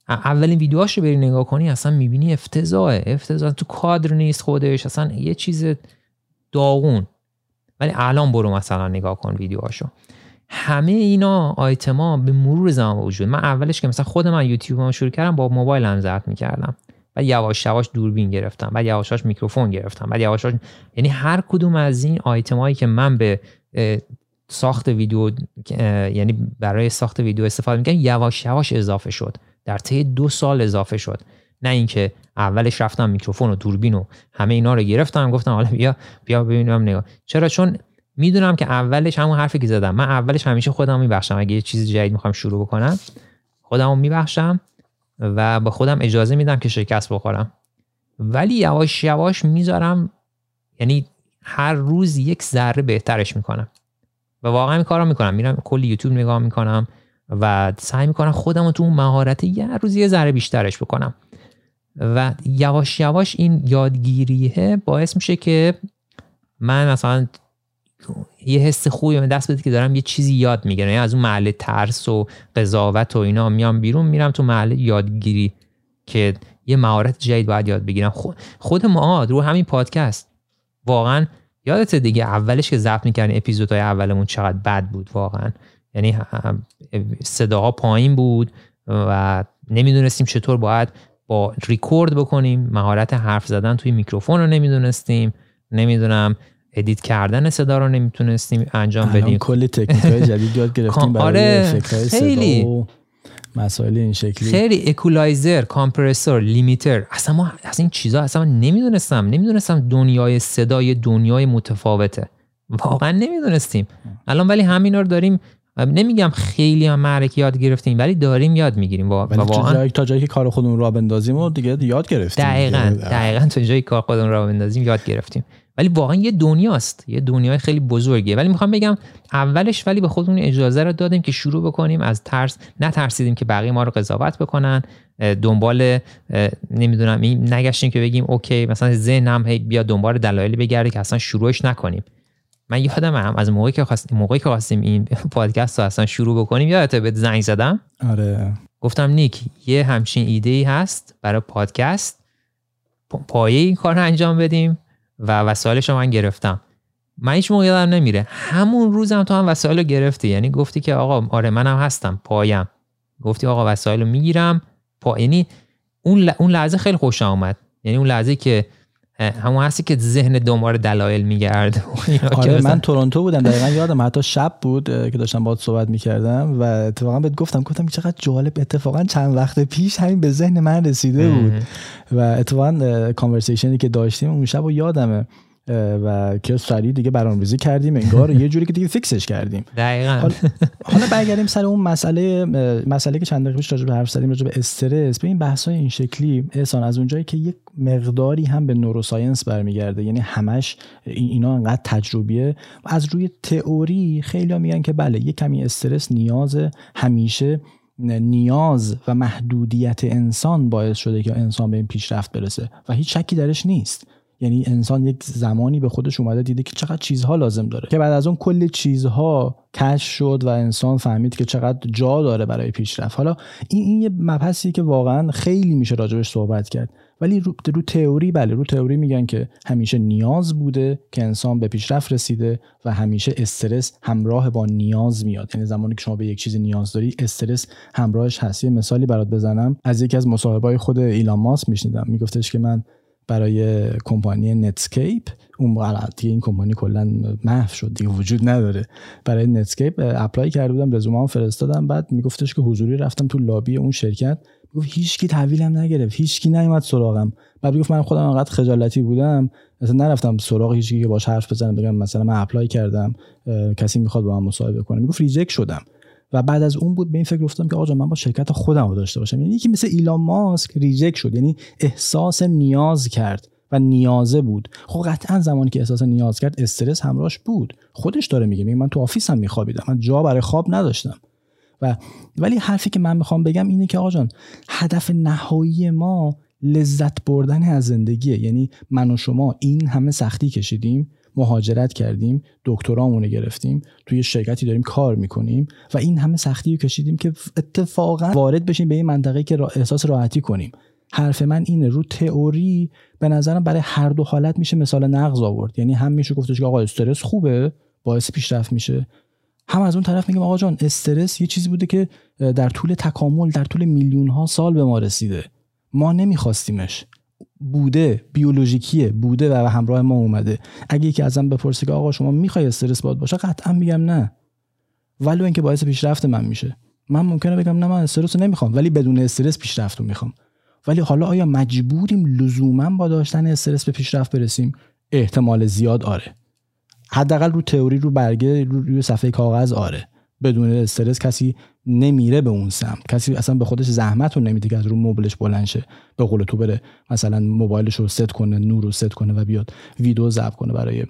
اولین ویدیوهاش رو بری نگاه کنی اصلا می‌بینی افتضاحه. افتضاح تو کادر نیست خودش اصلا یه چیز داغون. ولی الان برو مثلا نگاه کن ویدیوهاشو. همه اینا آیتما به مرور زمان وجود من اولش که مثلا خود من یوتیوب شروع کردم با موبایل هم ضبط می‌کردم. بعد یواش یواش دوربین گرفتم بعد یواش یواش میکروفون گرفتم بعد یواش یعنی هر کدوم از این آیتمایی که من به ساخت ویدیو یعنی برای ساخت ویدیو استفاده می‌کنم یواش یواش اضافه شد. در طی دو سال اضافه شد. نه اینکه اولش رفتم میکروفون و دوربین و همه اینا رو گرفتم. گفتم حالا بیا بیا ببینم نگاه. چرا؟ چون می‌دونم که اولش همون حرفی که زدم. من اولش همیشه خودم میبخشم. اگه یه چیز جدید می‌خوام شروع بکنم خودمو میبخشم و به خودم اجازه میدم که شکست بخورم. ولی یواش یواش می‌ذارم یعنی هر روز یک ذره بهترش می‌کنم. و واقعا این کارو می‌کنم. میرم کلی یوتیوب نگاه می‌کنم و سعی می‌کنم خودم رو تو اون مهارت یه روز یه ذره بیشترش بکنم. و یواش یواش این یادگیریه باعث میشه که من مثلا یه حس خوبی به دست بده که دارم یه چیزی یاد می‌گیرم. یعنی از اون محله ترس و قضاوت و اینا میام بیرون میرم تو محله یادگیری که یه مهارت جدید باید یاد بگیرم. خود ما رو همین پادکست. واقعا یادت دیگه اولش که ضبط می‌کردیم اپیزودهای اولمون چقدر بد بود واقعا. یعنی صداها پایین بود و نمی‌دونستیم چطور باید با ریکورد بکنیم. مهارت حرف زدن توی میکروفون رو نمی‌دونستیم. نمی‌دونم edit کردن صدا رو نمی‌تونستیم انجام بدیم. کلی تکنیک های جدید یاد گرفتیم برای آره خیلی. و مسائل این شکلی. خیلی equalizer compressor limiter اصلا ما از این چیزا اصلا نمی‌دونستم. نمی‌دونستم دنیای صدای دنیای متفاوته. واقعا نمی‌دونستیم. الان ولی همینا رو داریم نمیگم خیلی هم معرکه یاد گرفتیم ولی داریم یاد می‌گیریم. و واقعا تا جایی که کار خودمون را بندازیم و دیگه یاد گرفتیم دقیقا دقیقا تا جایی کار خودمون را بندازیم یاد گرفتیم. ولی واقعا یه دنیاست. یه دنیای خیلی بزرگیه. ولی می‌خوام بگم اولش ولی به خودمون اجازه رو دادیم که شروع بکنیم از ترس. نترسیدیم که بقیه ما رو قضاوت بکنن. دنبال نمی‌دونم نگشتیم که بگیم اوکی مثلا ذهنم هی بیا دنبال دلایلی بگرده که اصلا شروعش نکنیم. من یادم هم از موقعی که خواستیم موقعی که خواستیم این پادکست رو اصلا شروع بکنیم یادت به زنگ زدم؟ آره. گفتم نیک یه همچین ایده ای هست برای پادکست. پایه این کار رو انجام بدیم و وسایلش رو من گرفتم. من هیچ موقع یادم نمیره. همون روزم تو هم وسایل رو گرفتی. یعنی گفتی که آقا آره منم هستم پایم. گفتی آقا وسایل رو می‌گیرم. پا یعنی اون اون لحظه خیلی خوش آمد یعنی اون لحظه که همون هستی که ذهن دنبال دلایل میگرد. آره من تورنتو بودم دقیقا یادم حتی شب بود که داشتم باهات صحبت می‌کردم و اتفاقا بهت گفتم گفتم چقدر جالب اتفاقا چند وقت پیش همین به ذهن من رسیده بود. و اتفاقا کانورسیشنی که داشتیم اون شب و یادمه. و که سریع دیگه برنامه‌ریزی کردیم انگار یه جوری که دیگه فیکسش کردیم. دقیقاً. حالا برگردیم سر اون مسئله مسئله که چند دقیقه پیش راجع به حرف زدیم راجع به استرس. به این بحث‌های این شکلی احسان از اونجایی که یک مقداری هم به نوروساینس برمیگرده یعنی همش اینا انقدر تجربیه. از روی تئوری خیلی میگن که بله یه کمی استرس نیاز همیشه نیاز و محدودیت انسان باعث شده که انسان به این پیشرفت برسه و هیچ شکی درش نیست. یعنی انسان یک زمانی به خودش اومده دیده که چقدر چیزها لازم داره. که بعد از اون کل چیزها کش شد و انسان فهمید که چقدر جا داره برای پیشرفت. حالا این این یه مبحثی که واقعا خیلی میشه راجبش صحبت کرد. ولی رو, رو تئوری بله رو تئوری میگن که همیشه نیاز بوده که انسان به پیشرفت رسیده و همیشه استرس همراه با نیاز میاد. یعنی زمانی که شما به یک چیزی نیاز داری استرس همراهش هست. یه مثالی برات بزنم. از یکی از مصاحبه‌های خود ایلان ماسک میشنیدم. میگفتش که من برای کمپانی نتسکیپ اون دیگه این کمپانی کلا محو شد دیگه وجود نداره. برای Netscape apply کرده بودم رزومه فرستادم. بعد میگفتش که حضوری رفتم تو لابی اون شرکت. گفت هیچکی تحویلم نگرفت هیچکی نیومد سراغم. بعد گفت من خودم انقدر خجالتی بودم مثلا نرفتم سراغ هیچکی که باش حرف بزنم بگم مثلا من apply کردم کسی می‌خواد با من مصاحبه کنه. می‌گفت reject شدم. و بعد از اون بود به این فکر گفتم که آقا من با شرکت خودم رو داشته باشم. یعنی یکی مثل ایلان ماسک reject شد یعنی احساس نیاز کرد و نیازه بود. خب قطعا زمانی که احساس نیاز کرد استرس همراهش بود. خودش داره میگه میگه من تو office م میخوابیدم من جا برای خواب نداشتم. و ولی حرفی که من می‌خوام بگم اینه که آقا جان هدف نهایی ما لذت بردن از زندگیه. یعنی من و شما این همه سختی کشیدیم. مهاجرت کردیم دکترامون گرفتیم توی شرکتی داریم کار می‌کنیم و این همه سختی رو کشیدیم که اتفاقا وارد بشیم به این منطقه که احساس راحتی کنیم. حرف من اینه رو تئوری به نظرم برای هر دو حالت میشه مثال نقض آورد. یعنی هم میشه گفتش که آقا استرس خوبه باعث پیشرفت میشه. هم از اون طرف میگم آقا جان استرس یه چیزی بوده که در طول تکامل در طول میلیون ها سال به ما رسیده. ما نمیخواستیمش. بوده بیولوژیکیه بوده و همراه ما اومده. اگه یکی ازم بپرسه که آقا شما می‌خوای استرس باد باشه قطعا میگم نه. ولی اینکه باعث پیشرفت من میشه. من ممکنه بگم نه من استرس نمی‌خوام ولی بدون استرس پیشرفت رو می‌خوام. ولی حالا آیا مجبوریم لزوما با داشتن استرس به پیشرفت برسیم؟ احتمال زیاد آره. حداقل رو تئوری رو برگه رو روی صفحه کاغذ آره. بدون استرس کسی نمیره به اون سمت. کسی اصلا به خودش زحمت رو نمیده که از رو موبلش بلند شه به قول تو بره مثلا موبایلش رو ست کنه نور رو ست کنه و بیاد ویدیو ضبط کنه برای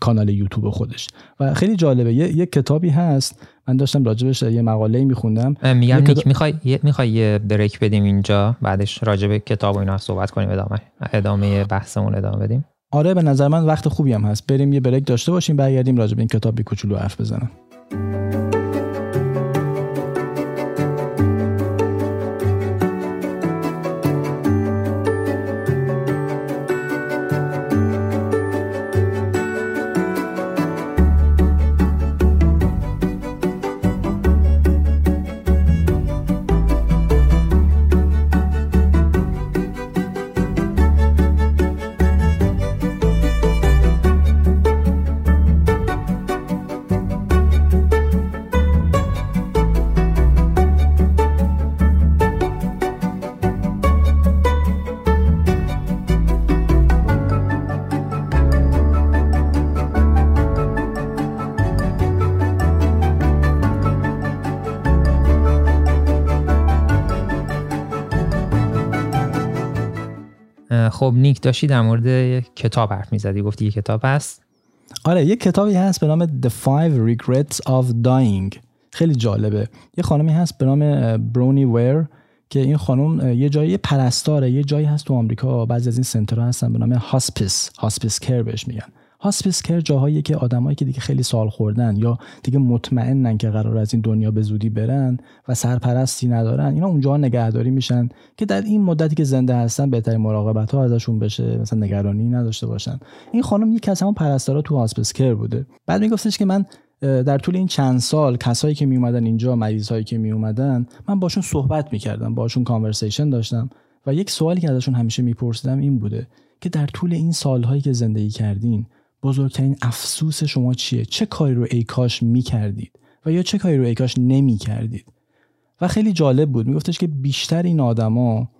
کانال یوتیوب خودش. و خیلی جالبه یه, یه کتابی هست. من داشتم راجبش یه مقاله میخوندم. میگم نیک می‌خوای می‌خوای یه بریک بدیم اینجا بعدش راجب کتاب و اینا صحبت کنیم ادامه ادامه بحثمون ادامه بدیم. آره به نظر من وقت خوبی هم هست. بریم یه بریک داشته باشیم برگردیم راجب این کتاب کوچولو حرف بزنم. نیک داشتی در مورد کتاب حرف می‌زدی گفتی یه کتاب هست؟ آره یه کتابی هست به نام The Five Regrets of Dying. خیلی جالبه. یه خانمی هست به نام برونی ویر که این خانم یه جایی پرستاره یه جایی هست تو آمریکا. بعضی از این center ها هستن به نام hospice hospice care بهش میگن. hospice care جاهایی که آدمایی که دیگه خیلی سال خوردن یا دیگه مطمئنن که قرار از این دنیا به زودی برن و سرپرستی ندارن اینا اونجا نگهداری میشن که در این مدتی که زنده هستن بهترین مراقبت ها ازشون بشه مثلا نگرانی نداشته باشن. این خانم یکی از همون پرستارا تو hospice care بوده. بعد میگفتش که من در طول این چند سال کسایی که می اومدن اینجا مریضایی که می اومدن من باشون صحبت می‌کردم باشون conversation داشتم و یک سوالی که ازشون همیشه میپرسیدم این بوده که در طول این سالهایی که زندگی کردین بزرگترین افسوس شما چیه؟ چه کاری رو ای کاش می‌کردید؟ و یا چه کاری رو ای کاش نمی‌کردید؟ و خیلی جالب بود. میگفتش که بیشتر این آدما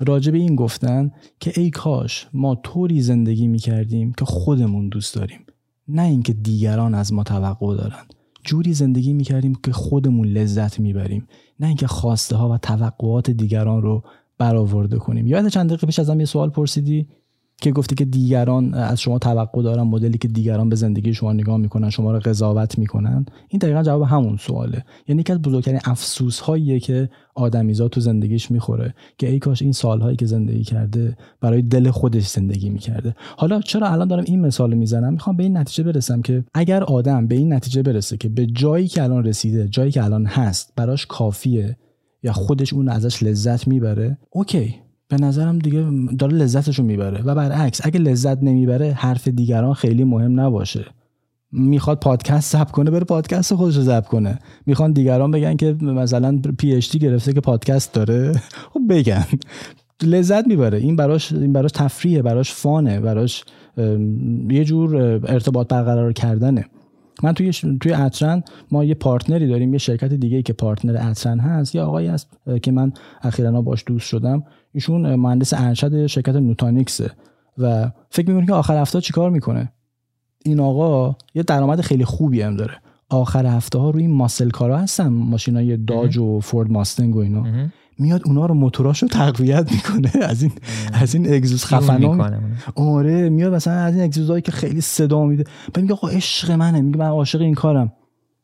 راجع به این گفتن که ای کاش ما طوری زندگی می‌کردیم که خودمون دوست داریم. نه اینکه دیگران از ما توقع دارن. جوری زندگی می‌کردیم که خودمون لذت می‌بریم. نه اینکه خواسته ها و توقعات دیگران رو برآورده کنیم. یاد چند دقیقه پیش ازم یه سوال پرسیدی؟ که گفتی که دیگران از شما توقع دارن مدلی که دیگران به زندگی شما نگاه می‌کنن شما رو قضاوت می‌کنن؟ این دقیقا جواب همون سواله. یعنی یکی از بزرگترین افسوس هاییه که آدمیزاد تو زندگیش می‌خوره که ای کاش این سالهایی که زندگی کرده برای دل خودش زندگی می‌کرده. حالا چرا الان دارم این مثال می‌زنم؟ می‌خوام به این نتیجه برسم که اگر آدم به این نتیجه برسه که به جایی که الان رسیده جایی که الان هست براش کافیه یا خودش اون ازش لذت می‌بره okay. به نظرم دیگه داره لذتشو می‌بره. و برعکس اگه لذت نمی‌بره حرف دیگران خیلی مهم نباشه. می‌خواد پادکست ضبط کنه بره پادکست خودش رو ضبط کنه. می‌خوان دیگران بگن که مثلا PhD گرفته که پادکست داره. خب بگن. لذت می‌بره. این براش این براش تفریحه براش fun ه براش یه جور ارتباط برقرار کردنه. من توی توی اترن ما یه پارتنری داریم یه شرکت دیگه ای که پارتنر اترن هست. یه آقایی هست که من اخیرا باش دوست شدم. ایشون مهندس ارشد شرکت نوتانیکسه و فکر می‌کنه که آخر هفته چیکار می‌کنه؟ این آقا یه درآمد خیلی خوبی هم داره. آخر هفته ها روی ماسل کارا هستن ماشینای داج و فورد ماستنگ و اینا. میاد اونا رو موتوراشو تقویت می‌کنه. از این از این اگزوز خفنا آره میاد مثلا از این اگزوزایی که خیلی صدا میده. بعد میگه آقا عشق منه. میگه من عاشق این کارم.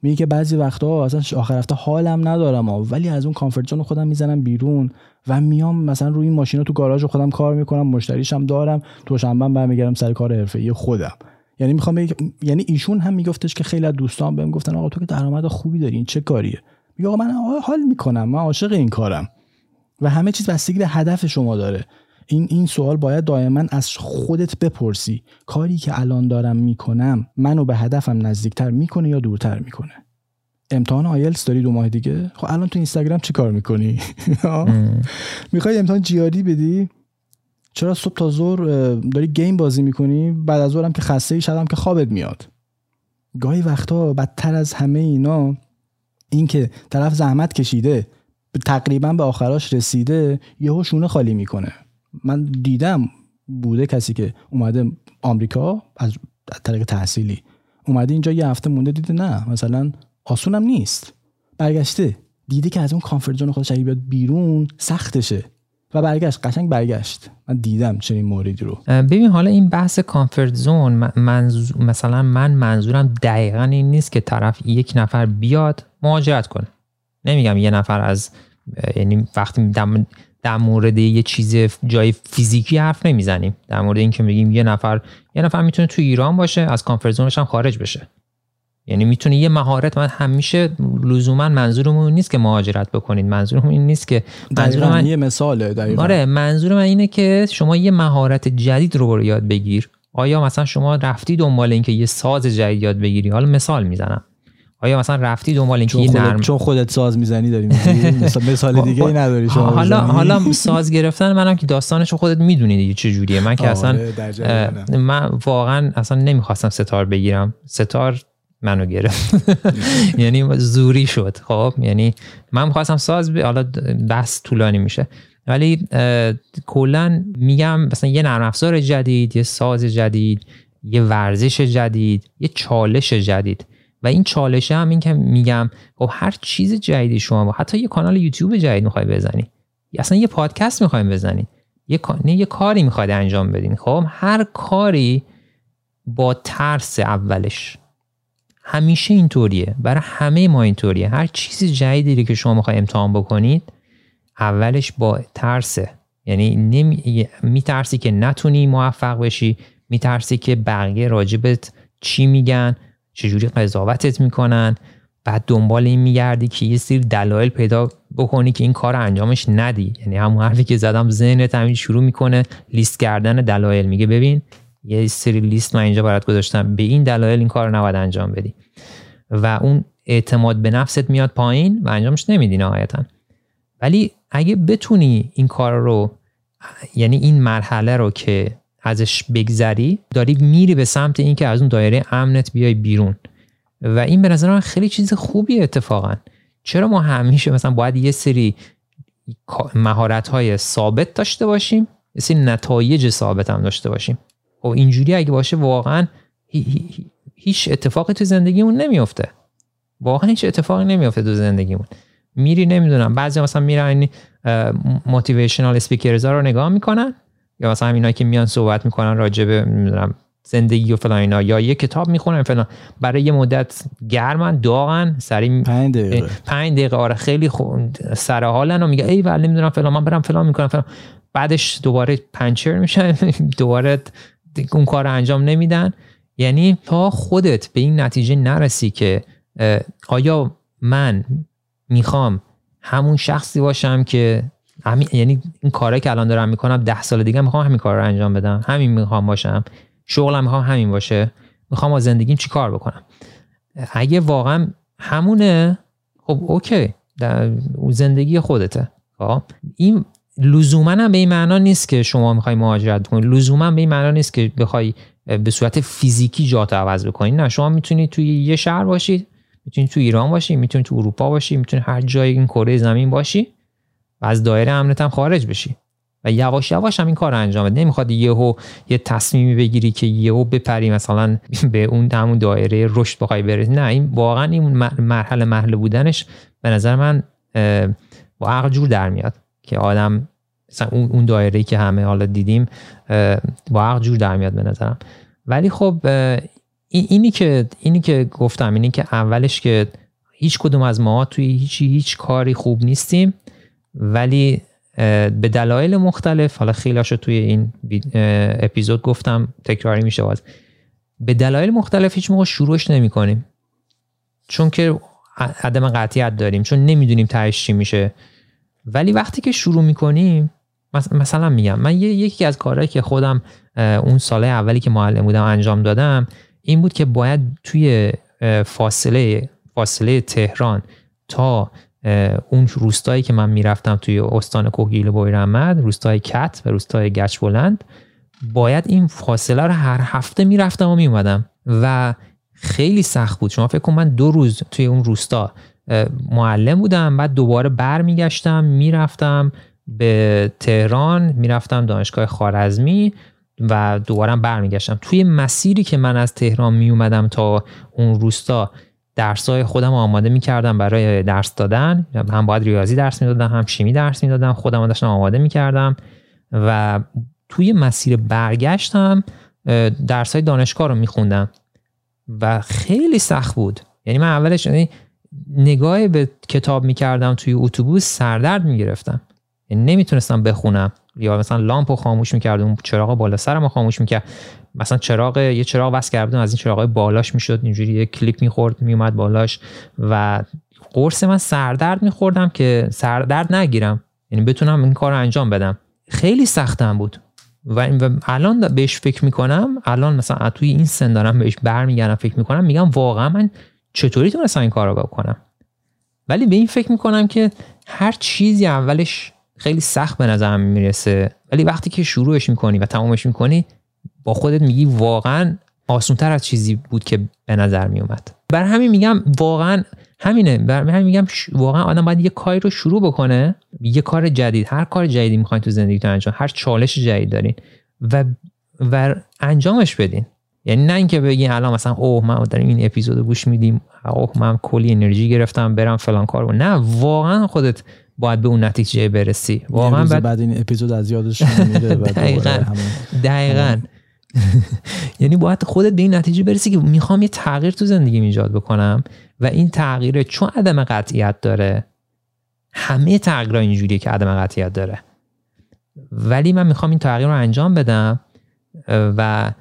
میگه که بعضی وقتا اصلا آخر هفته حالم ندارم ولی از اون کامفورت زون خودم می‌زنم بیرون. و میام مثلا روی این ماشینا تو گاراژ خودم کار می‌کنم مشتریشم دارم تو شنبه برمیگردم سر کار حرفه‌ای خودم. یعنی می‌خوام یعنی ایشون هم میگفتش که خیلی از دوستان بهم گفتن آقا تو که درآمد خوبی داری این چه کاریه؟ میگه آقا من حال می‌کنم من عاشق این کارم. و همه چیز بستگی به هدف شما داره. این این سوال باید دائما از خودت بپرسی. کاری که الان دارم می‌کنم منو به هدفم نزدیکتر می‌کنه یا دورتر می‌کنه؟ امتحان آیلتس داری دو ماه دیگه؟ خب الان تو اینستاگرام چی کار می‌کنی؟ می‌خوای امتحان جیادی بدی؟ چرا صبح تا ظهر داری گیم بازی می‌کنی؟ بعد از ظهرم که خسته ای شدم که خوابت میاد. گاهی وقتا بدتر از همه اینا این که طرف زحمت کشیده تقریبا به آخراش رسیده یهو شونه خالی می‌کنه. من دیدم بوده کسی که اومده آمریکا از طریق تحصیلی. اومده اینجا یه هفته مونده دیده نه مثلا آسونم نیست. برگشته. دیده که از اون کامفورت زون خودش بیاد بیرون سختشه. و برگشت. قشنگ برگشت. من دیدم چنین موردی رو. ببین حالا این بحث کامفورت زون مثلا من منظورم دقیقا این نیست که طرف یک نفر بیاد مهاجرت کنه. نمیگم یه نفر از یعنی وقتی در مورد یه چیز جای فیزیکی حرف نمی‌زنیم. در مورد اینکه میگیم یه نفر یه نفر می‌تونه تو ایران باشه از کانفرنس هم خارج بشه. یعنی می‌تونه یه مهارت من همیشه لزوما منظورمون نیست که مهاجرت بکنید منظورمون این نیست که منظور من یه مثاله دقیقا. آره منظور من اینه که شما یه مهارت جدید رو یاد بگیر. آیا مثلا شما رفتی دنبال اینکه یه ساز جدید یاد بگیری؟ حالا مثال می‌زنم. آیا مثلا رفتی دنبال اینکه یه نرم چون خودت ساز می‌زنی داری مثلا مثال دیگه ای نداری شما حالا حالا ساز گرفتن منم که داستانش خودت می‌دونی دیگه چه جوریه. من که اصلا من واقعا اصلا نمی‌خواستم ستار بگیرم. ستار منو گرفت. یعنی زوری شد. خب یعنی من می‌خواستم ساز. حالا بحث طولانی میشه. ولی کلا میگم مثلا یه نرم افزار جدید یه ساز جدید یه ورزش جدید یه چالش جدید. و این چالش هم این که میگم خب هر چیز جدیدی شما با حتی یه کانال یوتیوب جدید می‌خوای بزنی. اصلا یه پادکست می‌خوایم بزنی. یه یه کاری می‌خواد انجام بدین. خب هر کاری با ترس اولش. همیشه اینطوریه. برای همه ما اینطوریه. هر چیز جدیدی که شما می‌خوای امتحان بکنید اولش با ترسه. یعنی نمی... میترسی که نتونی موفق بشی میترسی که بقیه راجبت چی میگن چجوری قضاوتت می‌کنن. بعد دنبال این میگردی که یه سری دلایل پیدا بکنی که این کار انجامش ندی. یعنی همون حرفی که زدم ذهنت همین شروع می‌کنه لیست کردن دلایل. میگه ببین یه سری لیست من اینجا برات گذاشتم. به این دلایل این کار نباید انجام بدی. و اون اعتماد به نفست میاد پایین و انجامش نمیدی نهایتا. ولی اگه بتونی این کار رو یعنی این مرحله رو که ازش بگذری داری میری به سمت اینکه از اون دایره امنت بیای بیرون. و این به نظر من خیلی چیز خوبی اتفاقا. چرا ما همیشه مثلا باید یه سری مهارت های ثابت داشته باشیم؟ یه سری نتایج ثابت هم داشته باشیم. خب اینجوری اگه باشه واقعا هیچ اتفاقی تو زندگیمون نمیفته واقعا هیچ اتفاقی نمیفته تو زندگیمون. میری نمی‌دونم بعضی مثلا میرن موتیویشنال اسپیکرز رو نگاه می‌کنن یا مثلا اینا که میان صحبت می‌کنن راجع به نمی‌دونم زندگی و فلان اینا یا یه کتاب می‌خونن فلان. برای یه مدت گرمن داغن سری 5 دقیقه. 5 دقیقه آره خیلی خوب سر حالن و میگه ای ولی نمی‌دونم فلان من برم فلان می‌کنم فلان. بعدش دوباره پنچر میشن دوباره اون کار انجام نمیدن. یعنی تا خودت به این نتیجه نرسی که آیا من می‌خوام همون شخصی باشم که همین یعنی این کاری که الان دارم می‌کنم ده سال دیگه می‌خوام همین کار رو انجام بدم همین می‌خوام باشم شغلم می‌خوام همین باشه می‌خوام با زندگیم چی کار بکنم؟ اگه واقعا همونه خب اوکی در زندگی خودته. خب این لزوما هم به این معنا نیست که شما می‌خوای مهاجرت کنید لزوما به این معنا نیست که بخوای به صورت فیزیکی جات عوض بکنید نه شما می‌تونید توی یه شهر باشید می‌تونید تو ایران باشی می‌تونید تو اروپا باشی می‌تونید هر جای این کره زمین باشی و از دایره امنت هم خارج بشی. و یواش یواش هم این کار انجام بده. نمی‌خواد یهو یه تصمیمی بگیری که یهو بپری مثلا به اون همون دایره رشد بخوای بری نه این واقعا این مرحله مرحله بودنش به نظر من با عقل جور در میاد. که آدم مثلا اون دایره که همه حالا دیدیم با عقل جور در میاد به نظرم. ولی خب اینی که اینی که گفتم اینی که اولش که هیچ کدوم از ما توی هیچ هیچ کاری خوب نیستیم ولی به دلایل مختلف حالا خیلیاشو توی این اپیزود گفتم تکراری میشه باز. به دلایل مختلف هیچ موقع شروعش نمی کنیم چون که عدم قطعیت داریم چون نمی‌دونیم تهش چی میشه. ولی وقتی که شروع می‌کنیم مثلا میگم من یکی از کارهایی که خودم اون ساله اولی که معلم بودم انجام دادم این بود که باید توی فاصله فاصله تهران تا اون روستایی که من می‌رفتم توی استان کوهگیل بویرمد روستای کت و روستای گچ بلند باید این فاصله رو هر هفته می‌رفتم و میومدم و خیلی سخت بود. شما فکر کن من دو روز توی اون روستا معلم بودم. بعد دوباره برمیگشتم می‌رفتم به تهران می‌رفتم دانشگاه خارزمی و دوباره برمیگشتم. توی مسیری که من از تهران میومدم تا اون روستا درسای خودم آماده می‌کردم برای درس دادن. هم باید ریاضی درس می‌دادم هم شیمی درس می‌دادم. خودم داشتم آماده می‌کردم و توی مسیر برگشتم درس های دانشگاه رو میخوندم. و خیلی سخت بود. یعنی من اولش یعنی نگاه به کتاب می‌کردم توی اتوبوس سردرد می‌گرفتم. یعنی نمی‌تونستم بخونم. یا مثلا لامپ رو خاموش می‌کردم چراغ بالا سرم رو خاموش می‌کرد. مثلا چراغ یه چراغ وصل کردم از این چراغ بالاش می‌شد. اینجوری یه کلیپ می‌خورد میومد بالاش و قرص من سردرد میخوردم که سردرد نگیرم. یعنی بتونم این کار رو انجام بدم. خیلی سختم بود. و الان بهش فکر می‌کنم. الان مثلا توی این سن دارم بهش برمیگردم فکر می‌کنم. میگم واقعا من چطوری تونستم این کار رو بکنم؟ ولی به این فکر می‌کنم که هر چیزی اولش خیلی سخت به نظرم می‌رسه. ولی وقتی که شروعش می‌کنی و تمامش می‌کنی با خودت میگی واقعا آسونتر از چیزی بود که به نظر میومد بر همین میگم واقعا همینه. بر همین میگم واقعا آدم باید یه کاری رو شروع بکنه. یه کار جدید. هر کار جدیدی می‌خواین تو زندگیتون انجام هر چالش جدید دارین و و انجامش بدین. یعنی نه اینکه بگین الان مثلا اوه من داریم این اپیزود گوش میدیم اوه من کلی انرژی گرفتم برم فلان کار نه واقعا خودت باید به اون نتیجه برسی. واقعا بعد, بعد این اپیزود از یادش میره دقیقاً. دقیقاً. یعنی باید خودت به این نتیجه برسی که می‌خوام یه تغییر تو زندگی ایجاد بکنم و این تغییر چون عدم قطعیت داره. همه تغییرها اینجوریه که عدم قطعیت داره. ولی من می‌خوام این تغییر رو انجام بدم و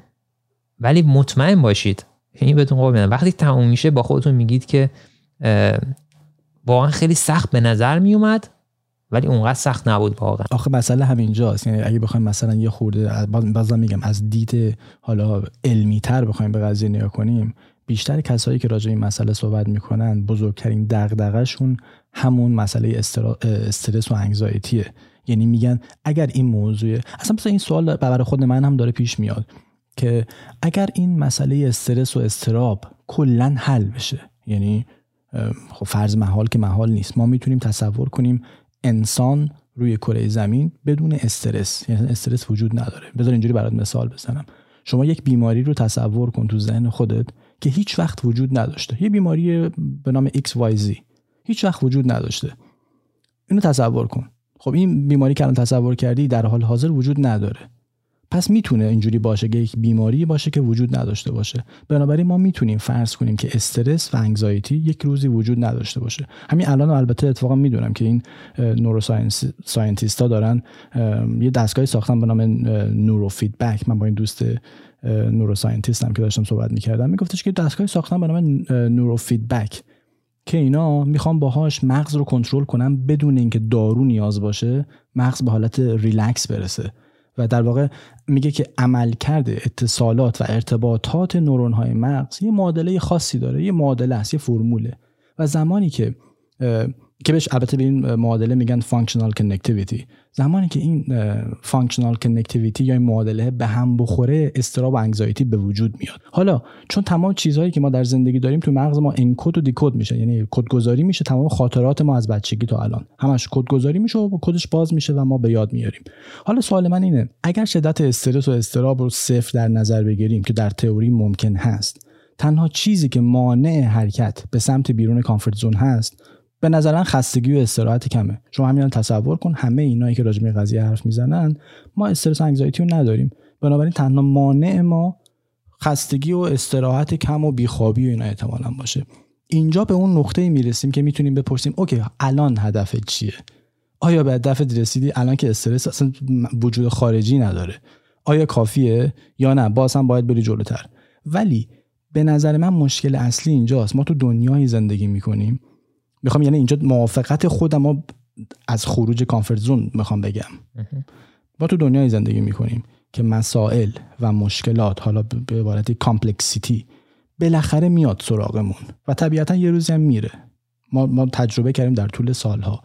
ولی مطمئن باشید. این بهتون قول میدم. وقتی تموم میشه با خودتون میگید که واقعا خیلی سخت به نظر میومد ولی اونقدر سخت نبود واقعا. آخه مسئله همینجاست. یعنی اگه بخوایم مثلا یه خورده بازم میگم از دید حالا علمی تر بخوایم به قضیه نگاه کنیم بیشتر کسایی که راجع این مسئله صحبت می‌کنن بزرگترین دغدغه‌شون همون مسئله استرس و انگزایتیه یعنی میگن اگر این موضوع اصلا مثلا این سوال برای خود من هم داره پیش میاد. که اگر این مسئله استرس و استراب کلا حل بشه یعنی خب فرض محال که محال نیست. ما می‌تونیم تصور کنیم انسان روی کره زمین بدون استرس یعنی استرس وجود نداره. بذار اینجوری برات مثال بزنم. شما یک بیماری رو تصور کن تو ذهن خودت که هیچ وقت وجود نداشته. یه بیماری به نام XYZ هیچ وقت وجود نداشته. اینو تصور کن. خب این بیماری که الان تصور کردی در حال حاضر وجود نداره. پس می‌تونه اینجوری باشه که یک بیماری باشه که وجود نداشته باشه. بنابراین ما می‌تونیم فرض کنیم که استرس و انگزایتی یک روزی وجود نداشته باشه. همین الان البته اتفاقا می‌دونم که این نوروساینتیست ها دارن یه دستگاهی ساختن به نام نورو فیدبک من با این دوست neuroscientist م که داشتم صحبت می‌کردم میگفتش که دستگاهی ساختن به نام نورو فیدبک که اینا می‌خوام باهاش مغز رو کنترل کنم بدون اینکه دارو نیاز باشه مغز به حالت ریلکس برسه. و در واقع میگه که عملکرد اتصالات و ارتباطات نورون های مغز یه معادله خاصی داره یه معادله است یه فرموله. و زمانی که که بهش البته به این معادله میگن functional connectivity زمانی که این functional connectivity یا این معادله به هم بخوره اضطراب و anxiety به وجود میاد. حالا چون تمام چیزهایی که ما در زندگی داریم تو مغز ما encode و decode میشه یعنی کدگذاری میشه تمام خاطرات ما از بچگی تا الان. همش کدگذاری میشه و کدش باز میشه و ما به یاد میاریم. حالا سوال من اینه اگر شدت استرس و اضطراب رو صفر در نظر بگیریم که در تئوری ممکن هست تنها چیزی که مانع حرکت به سمت بیرون کامفورت زون هست به نظرن خستگی و استراحت کمه. شما همین تصور کن همه اینایی که راجع به قضیه حرف می‌زنن ما استرس انگزایتی رو نداریم. بنابراین تنها مانع ما خستگی و استراحت کم و بیخوابی و اینا احتمالا باشه. اینجا به اون نقطه می‌رسیم که می‌تونیم بپرسیم اوکی الان هدف چیه؟ آیا به هدف رسیدی؟ الان که استرس اصلا وجود خارجی نداره. آیا کافیه یا نه؟ باز هم باید بری جلوتر. ولی به نظر من مشکل اصلی اینجاست. ما تو دنیای زندگی می‌کنیم. می‌خوام یعنی اینجا موافقت خودم از خروج comfort zone می‌خوام بگم. ما تو دنیای زندگی می‌کنیم که مسائل و مشکلات حالا به عبارت complexity بالاخره میاد سراغمون و طبیعتا یه روزی هم میره. ما, ما تجربه کردیم در طول سالها.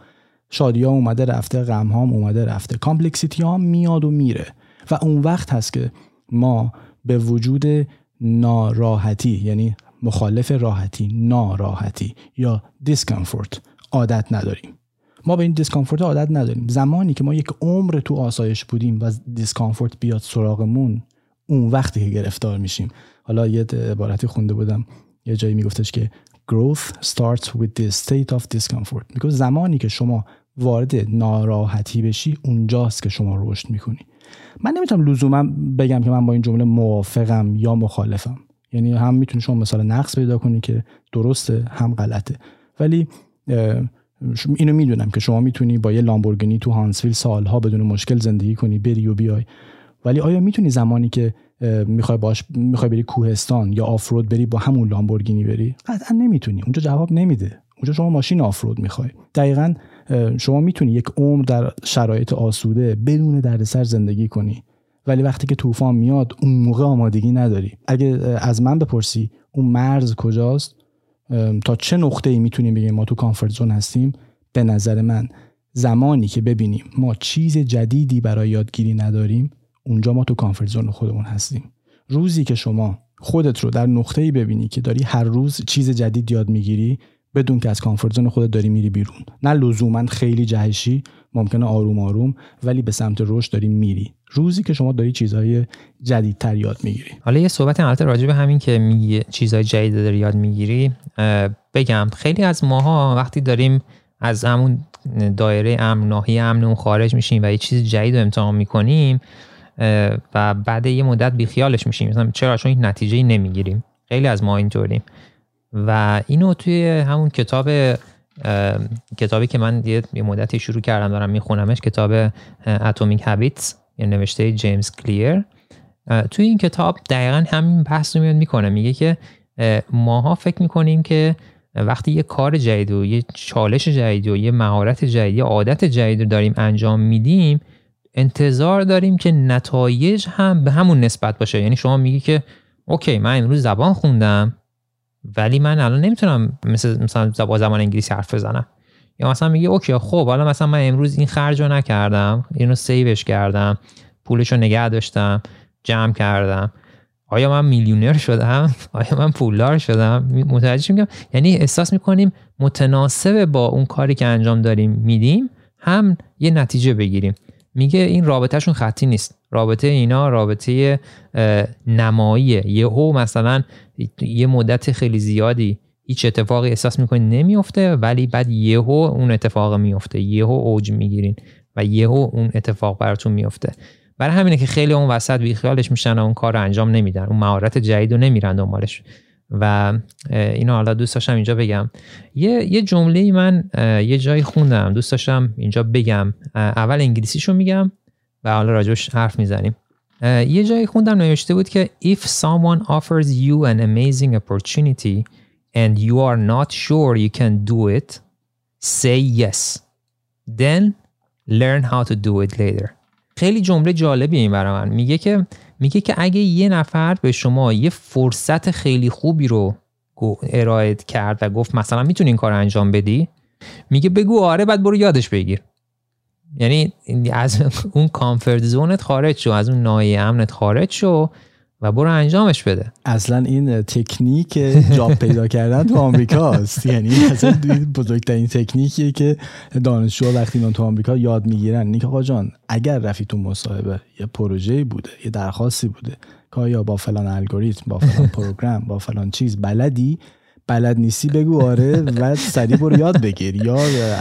شادی ها اومده رفته غم ها اومده رفته. complexity ها میاد و میره. و اون وقت هست که ما به وجود ناراحتی یعنی مخالف راحتی ناراحتی یا discomfort عادت نداریم. ما به این discomfort عادت نداریم. زمانی که ما یک عمر تو آسایش بودیم و discomfort بیاد سراغمون اون وقتی که گرفتار میشیم. حالا یه عبارتی خونده بودم. یه جایی میگفتش که growth starts with the state of discomfort. میگه زمانی که شما وارد ناراحتی بشی اونجاست که شما رشد می‌کنی. من نمی‌تونم لزوما بگم که من با این جمله موافقم یا مخالفم. یعنی هم می‌تونی شما مثال نقص پیدا کنی که درسته هم غلطه. ولی اینو می‌دونم که شما می‌تونی با یه لامبورگینی تو هانسویل سالها بدون مشکل زندگی کنی بری و بیای. ولی آیا می‌تونی زمانی که می‌خوای باش می‌خوای بری کوهستان یا آفرود بری با همون لامبورگینی بری؟ قطعا نمی‌تونی. اونجا جواب نمیده. اونجا شما ماشین آفرود می‌خوای. دقیقا شما می‌تونی یک عمر در شرایط آسوده بدون دردسر زندگی کنی. ولی وقتی که طوفان میاد اون موقع آمادگی نداری. اگه از من بپرسی اون مرز کجاست؟ تا چه نقطه ای می‌تونیم بگیم ما تو کامفورت زون هستیم؟ به نظر من زمانی که ببینیم ما چیز جدیدی برای یادگیری نداریم اونجا ما تو کامفورت زون خودمون هستیم. روزی که شما خودت رو در نقطه ای ببینی که داری هر روز چیز جدید یاد می‌گیری بدون که از کامفورت زون خودت داری میری بیرون. نه لزوما خیلی جهشی ممکنه آروم آروم ولی به سمت رشد داری میری. روزی که شما داری چیزهای جدیدتر یاد می‌گیری. حالا یه صحبت البته راجع به همین که میگی چیزهای جدید داری یاد می‌گیری. بگم خیلی از ماها وقتی داریم از همون دایره امن ناحیه امن خارج میشیم و یه چیز جدید رو امتحان می‌کنیم و بعد یه مدت بیخیالش میشیم. مثلا چرا؟ چون این نتیجه نمی‌گیریم. خیلی از ما اینطوریم. و اینو توی همون کتاب کتابی که من یه مدتی شروع کردم دارم میخونمش کتاب اتمیک هابیتس یا نوشته جیمز کلیر توی این کتاب دقیقا همین بحث رو میاد می‌کنه. میگه که ماها فکر می‌کنیم که وقتی یه کار جدید و یه چالش جدید و یه مهارت جدید یه عادت جدید رو داریم انجام میدیم انتظار داریم که نتایج هم به همون نسبت باشه. یعنی شما میگی که okay من امروز زبان خوندم ولی من الان نمی‌تونم مثل مثلا با زبان انگلیسی حرف بزنم. یا مثلا میگه okay خب حالا مثلا من امروز این خرج رو نکردم اینو save ش کردم پولش رو نگه داشتم جمع کردم. آیا من میلیونر شدم؟ آیا من پولدار شدم؟ متوجه میگم یعنی احساس می‌کنیم متناسب با اون کاری که انجام داریم میدیم هم یه نتیجه بگیریم. میگه این رابطهشون خطی نیست. رابطه اینا رابطه نماییه یهو مثلا یه مدت خیلی زیادی هیچ اتفاقی احساس می‌کنین نمیفته ولی بعد یهو اون اتفاق میفته یهو اوج می‌گیرین و یهو اون اتفاق براتون میفته برای همینه که خیلی اون وسط بیخیالش میشن و اون کار رو انجام نمیدن. اون مهارت جدید رو نمیرن دنبالش. و اینو حالا دوست داشتم اینجا بگم. یه یه جمله من یه جایی خوندم. دوست داشتم اینجا بگم. اول انگلیسیشو میگم و حالا راجوش حرف می‌زنیم. یه جایی خوندم نوشته بود که if someone offers you an amazing opportunity and you are not sure you can do it say yes. Then learn how to do it later. خیلی جمله جالبی این برای من. میگه که میگه که اگه یه نفر به شما یه فرصت خیلی خوبی رو ارائه کرد و گفت مثلا می‌تونی این کار انجام بدی میگه بگو آره بعد برو یادش بگیر. یعنی از اون کامفورت زونت خارج شو از اون نایه امنت خارج شو. و برو انجامش بده. اصلا این تکنیک جاب پیدا کردن تو آمریکاست یعنی اصلا بزرگترین تکنیکیه که دانشجو وقتی من تو آمریکا یاد می‌گیرن. نیک آقا جان اگر رفی تو مصاحبه یه پروژه بوده یه درخواستی بوده که یا با فلان الگوریتم با فلان پروگرام با فلان چیز بلدی؟ بلد نیستی بگو آره و سریع برو یاد بگیر یا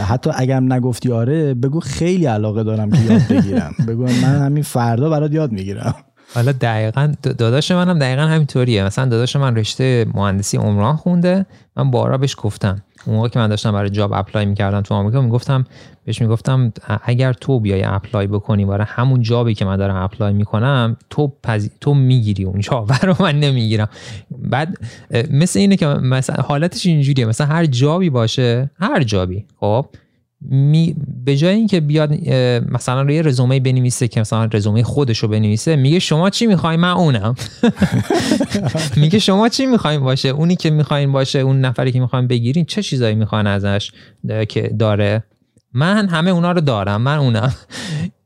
حتی اگرم نگفتی آره بگو خیلی علاقه دارم که یاد بگیرم. بگو من همین فردا برات یاد می‌گیرم. حالا دقیقا داداش منم دقیقا همینطوریه. مثلا داداش من رشته مهندسی عمران خونده. من بارا بهش گفتم. اون موقع که من داشتم برای job apply می‌کردم تو آمریکا می‌گفتم بهش می‌گفتم اگر تو بیای apply بکنی برای همون job ی که من دارم apply می‌کنم تو پز... تو می‌گیری اون job رو من نمی‌گیرم. بعد مثل اینه که مثلا حالتش اینجوریه. مثلا هر job ی باشه هر job ی. خب؟ می به جای اینکه بیاد مثلا روی رزومه بنویسه که مثلا رزومه خودش رو بنویسه میگه شما چی می‌خوای؟ من اونم. میگه شما چی می‌خواین باشه؟ اونی که می‌خواین باشه اون نفری که می‌خواین بگیرین چه چیزایی می‌خوان ازش که داره؟ من همه اونا رو دارم من اونم.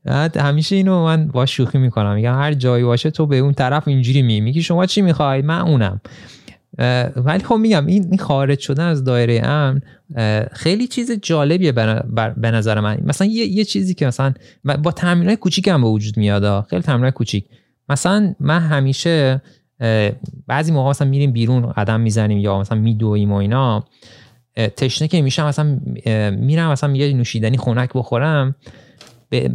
همیشه اینو من با شوخی می‌کنم. میگم هر جایی باشه تو به اون طرف اینجوری می میگی شما چی می‌خوای؟ من اونم. ولی خب میگم این خارج شدن از دایره امن خیلی چیز جالبیه به نظر من. مثلا یه, یه چیزی که مثلا با تمرین های کوچیک هم به وجود میاد خیلی تمرین کوچیک. مثلا من همیشه بعضی موقع مثلا میریم بیرون قدم می‌زنیم یا مثلا میدویم و اینا تشنه که میشم مثلا میرم مثلا یه نوشیدنی خنک بخورم.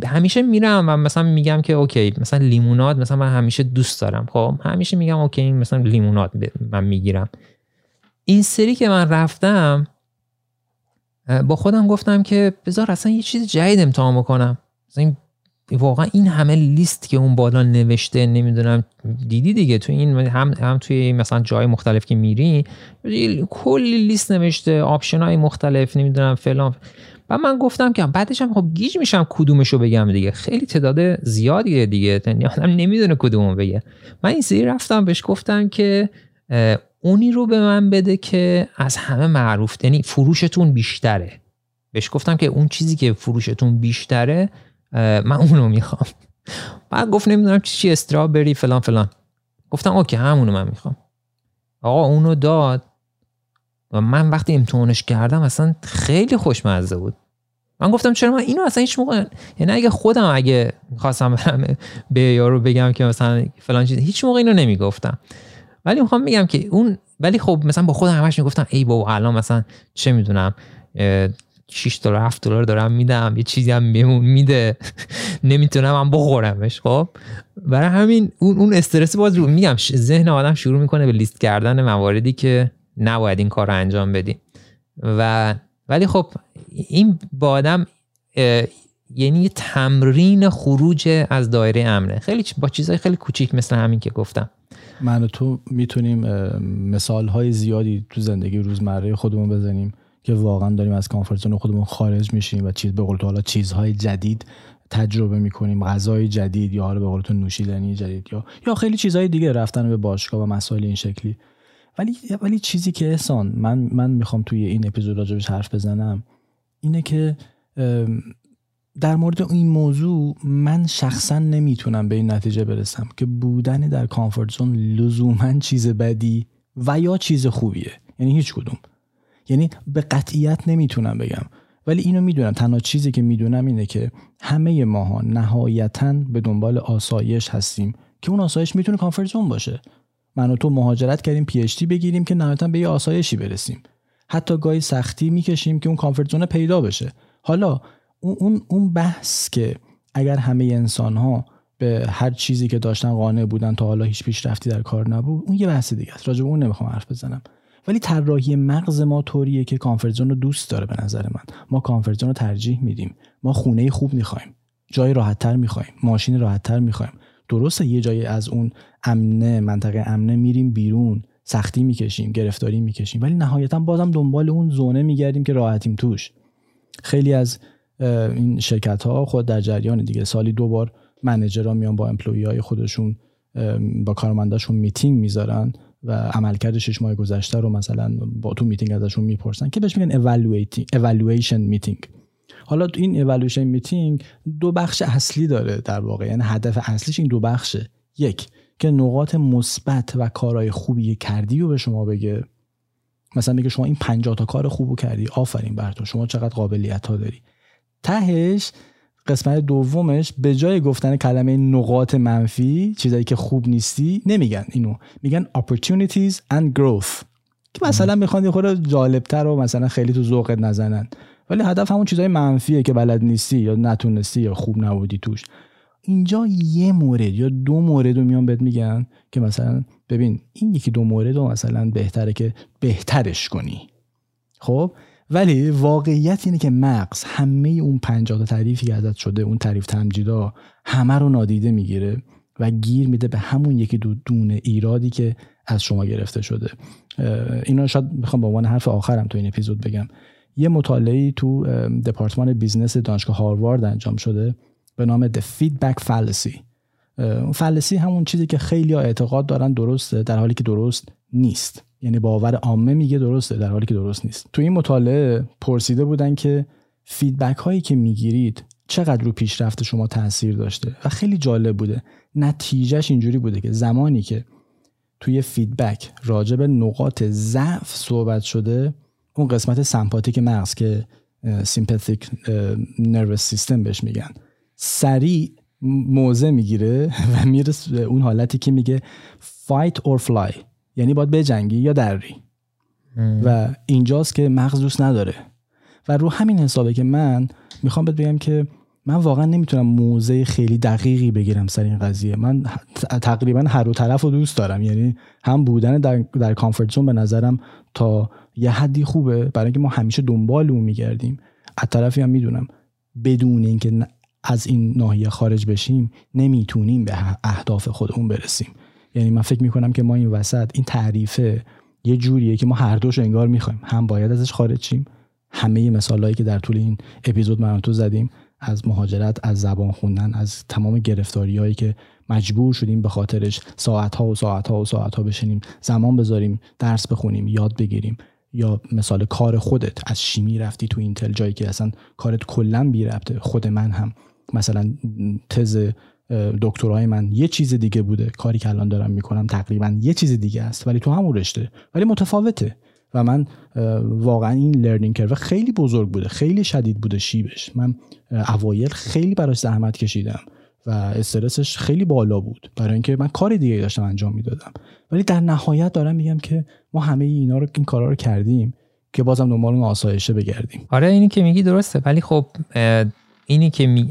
همیشه میرم و مثلا میگم که اوکی مثلا لیموناد مثلا من همیشه دوست دارم. خب همیشه میگم اوکی مثلا لیموناد من می‌گیرم. این سری که من رفتم با خودم گفتم که بذار اصلا یه چیز جدید امتحان بکنم. این واقعا این همه لیست که اون بالا نوشته نمی‌دونم دیدی دیگه؟ تو این هم هم توی مثلا جای مختلف که میری کلی لیست نوشته option های مختلف نمی‌دونم فلان. و من گفتم که بعدش هم خب گیج میشم کدومشو بگم دیگه. خیلی تعداد زیادیه دیگه. یعنی آدم نمی‌دونه کدومو بگه. من این سری رفتم بهش گفتم که اونی رو به من بده که از همه معروف یعنی فروشتون بیشتره. بهش گفتم که اون چیزی که فروشتون بیشتره من اونو می‌خوام. بعد گفت نمی‌دونم چی استرابری فلان فلان. گفتم اوکی همونو من می‌خوام. آقا اونو داد. و من وقتی امتحانش کردم اصلا خیلی خوشمزه بود. من گفتم چرا من اینو اصلا هیچ موقع یعنی اگه خودم اگه خواستم برم به یارو بگم که مثلا فلان چیز هیچ موقع اینو نمی‌گفتم. ولی می‌خوام بگم که اون ولی خب مثلا با خودم همش می‌گفتم ای بابا الان مثلا چه می‌دونم 6 دلار 7 دلار دارم میدم یه چیزی هم بهمون میده. نمی‌تونم من بخورمش خب؟ برای همین اون اون استرس باز رو میگم ذهن آدم شروع می‌کنه به لیست کردن مواردی که نباید این کار رو انجام بدی. و ولی خب این با آدم یعنی تمرین خروج از دایره امنه. خیلی با چیزهای خیلی کوچیک مثل همین که گفتم. من و تو می‌تونیم مثال های زیادی تو زندگی روزمره خودمون بزنیم که واقعا داریم از کانفرنس خودمون خارج میشیم و چیز به قول حالا چیزهای جدید تجربه می‌کنیم. غذای جدید یا حالا به قول نوشیدنی جدید یا یا خیلی چیزهای دیگه رفتن به باشگاه و مسائل این شکلی. ولی ولی چیزی که احسان من من می‌خوام توی این اپیزود راجبش حرف بزنم اینه که در مورد این موضوع من شخصا نمی‌تونم به این نتیجه برسم که بودن در کامفورت زون لزوما چیز بدی و یا چیز خوبیه. یعنی هیچ کدوم. یعنی به قطعیت نمی‌تونم بگم. ولی اینو می‌دونم. تنها چیزی که می‌دونم اینه که همه ماها نهایتا به دنبال آسایش هستیم که اون آسایش می‌تونه کامفورت زون باشه. من و تو مهاجرت کردیم پی بگیریم که نهایتا به یه آسایشی برسیم. حتی گاهی سختی می‌کشیم که اون کامفورت زون پیدا بشه. حالا اون اون بحث که اگر همه انسان ها به هر چیزی که داشتن قانع بودن تا حالا هیچ پیشرفتی در کار نبود اون یه بحث دیگه است. راجع به اون نمی‌خوام حرف بزنم. ولی طراحی مغز ما طوریه که کامفورت رو دوست داره به نظر من. ما کامفورت رو ترجیح میدیم. ما خونه خوب می‌خوایم. جای راحتتر می‌خوایم. ماشین راحتتر می‌خوایم. درسته یه جایی از اون امنه منطقه امنه میریم بیرون سختی می‌کشیم گرفتاری می‌کشیم ولی نهایتا بازم دنبال اون زونه میگردیم که راحتیم توش. خیلی از این شرکت ها خود در جریان دیگه. سالی دو بار manager ها میان با employee های خودشون با کارمنداشون میتینگ می‌ذارن و عملکرد شش ماه گذشته رو مثلا با تو میتینگ ازشون می‌پرسن که بهش میگن evaluation meeting حالا این evaluation meeting دو بخش اصلی داره در واقع. یعنی هدف اصلیش این دو بخشه. یک که نقاط مثبت و کارهای خوبی کردی رو به شما بگه. مثلا میگه شما این 50 تا کار خوبو کردی. آفرین بر تو. شما چقدر قابلیت ها داری. تهش قسمت دومش به جای گفتن کلمه نقاط منفی چیزایی که خوب نیستی نمیگن اینو. میگن opportunities and growth. که مثلا می‌خوان یه خورده جالبتر و مثلا خیلی تو ذوقت نزنن. ولی هدف همون چیزای منفیه که بلد نیستی یا نتونستی یا خوب نبودی توش. اینجا یه مورد یا دو مورد رو میان بهت میگن که مثلا ببین این یکی دو مورد رو مثلا بهتره که بهترش کنی. خب؟ ولی واقعیت اینه که مغز همه اون پنجاه تعریفی که ازت شده اون تعریف تمجیدا همه رو نادیده می‌گیره و گیر میده به همون یکی دو دونه ایرادی که از شما گرفته شده. اینا شاید می‌خوام به عنوان حرف آخرم تو این اپیزود بگم. یه مطالعه تو دپارتمان business دانشگاه هاروارد انجام شده به نام The Feedback Fallacy. Fallacy همون چیزی که خیلی اعتقاد دارن درسته در حالی که درست نیست. یعنی باور عامه میگه درسته در حالی که درست نیست. تو این مطالعه پرسیده بودن که feedback هایی که می‌گیرید چقدر رو پیشرفت شما تاثیر داشته؟ و خیلی جالب بوده. نتیجهش اینجوری بوده که زمانی که توی feedback راجع به نقاط ضعف صحبت شده اون قسمت سمپاتیک مغز که سیمپاتیک نروس سیستم بهش میگن. سریع موضع می‌گیره و میره اون حالتی که میگه fight or fly. یعنی باید بجنگی یا دری و اینجاست که مغز دوست نداره. و رو همین حسابه که من می‌خوام بهت بگم که من واقعا نمی‌تونم موضع خیلی دقیقی بگیرم سر این قضیه. من تقریبا هر دو طرف رو دوست دارم. یعنی هم بودن در, در کامفورت زون به نظرم تا یه حدی خوبه برای اینکه ما همیشه دنبال اون میگردیم. از طرفی هم می‌دونم بدون اینکه از این ناحیه خارج بشیم نمی‌تونیم به اهداف خودمون برسیم. یعنی من فکر می‌کنم که ما این وسط این تعریفه یه جوریه که ما هر دوش انگار می‌خوایم. هم باید ازش خارج شیم. همه مثالهایی که در طول این اپیزود من تو زدیم از مهاجرت از زبان خوندن از تمام گرفتاری هایی که مجبور شدیم به خاطرش ساعت ها و ساعت ها و ساعت ها بشینیم زمان بذاریم درس بخونیم یاد بگیریم. یا مثال کار خودت از شیمی رفتی تو اینتل جایی که اصلا کارت کلا بی ربطه خود من هم. مثلا تز دکترای من یه چیز دیگه بوده کاری که الان دارم می‌کنم تقریبا یه چیز دیگه است ولی تو همون رشته ولی متفاوته. و من واقعا این لرنینگ کرو خیلی بزرگ بوده خیلی شدید بوده شیبش. من اوایل خیلی براش زحمت کشیدم. و استرسش خیلی بالا بود. برای اینکه من کار دیگه داشتم انجام می‌دادم. ولی در نهایت دارم میگم که ما همه اینا رو این کارا رو کردیم که بازم دنبال اون آسایشه بگردیم. آره اینی که میگی درسته. ولی خب اینی که.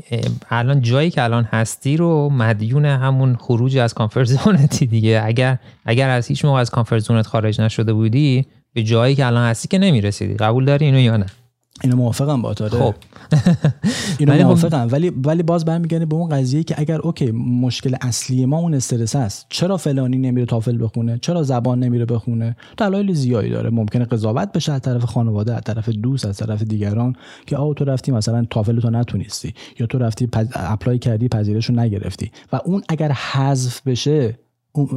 الان جایی که الان هستی رو مدیون همون خروج از کانفرت دیگه. اگر اگر از هیچ موقع از کانفرت خارج نشده بودی به جایی که الان هستی که نمی‌رسیدی. قبول داری اینو یا نه؟ اینو موافقم با آره. خب. اینو خب- موافقم. ولی ولی باز برمیگرده به اون قضیه که اگر اوکی مشکل اصلی ما اون استرس است چرا فلانی نمیره تافل بخونه؟ چرا زبان نمیره بخونه؟ دلایل زیادی داره. ممکنه قضاوت بشه از طرف خانواده از طرف دوست از طرف دیگران که آو تو رفتی مثلا تافل تو نتونستی یا تو رفتی پز... اپلای کردی پذیرش رو نگرفتی. و اون اگر حذف بشه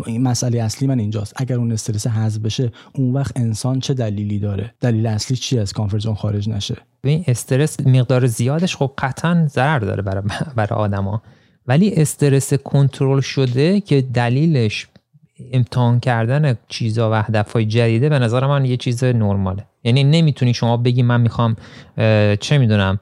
این مسئله اصلی من اینجاست. اگر اون استرس حذف بشه اون وقت انسان چه دلیلی داره؟ دلیل اصلی چی از کانفرت خارج نشه؟ این استرس مقدار زیادش خب قطعا ضرر داره برای برای آدما. ولی استرس کنترل شده که دلیلش امتحان کردن چیزا و هدفهای جدیده به نظر من یه چیز نرماله. یعنی نمی‌تونی شما بگی من می‌خوام چه می‌دونم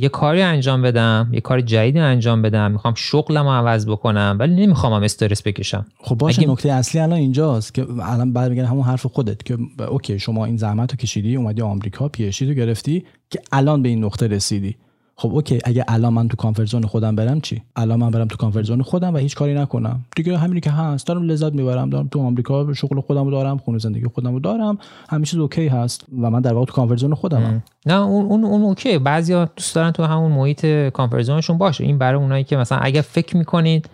یه کاری انجام بدم یه کار جدیدی انجام بدم می‌خوام شغلم رو عوض بکنم ولی نمی‌خوام هم استرس بکشم. خب باشه اگه... نکته اصلی الان اینجاست که الان بعد میگن همون حرف خودت که okay شما این زحمت رو کشیدی اومدی آمریکا PhD رو گرفتی که الان به این نقطه رسیدی. خب okay اگه الان من تو comfort zone خودم برم چی؟ الان من برم تو comfort zone خودم و هیچ کاری نکنم. دیگه همینی که هست دارم لذت می‌برم دارم تو آمریکا شغل خودم رو دارم خونه زندگی خودم رو دارم همه چیز okay هست و من در واقع تو comfort خودمم. نه اون اون اون okay. بعضیا دوست دارن تو همون محیط comfort zone شون باشه. این برای اونایی که مثلا اگه فکر می‌کنید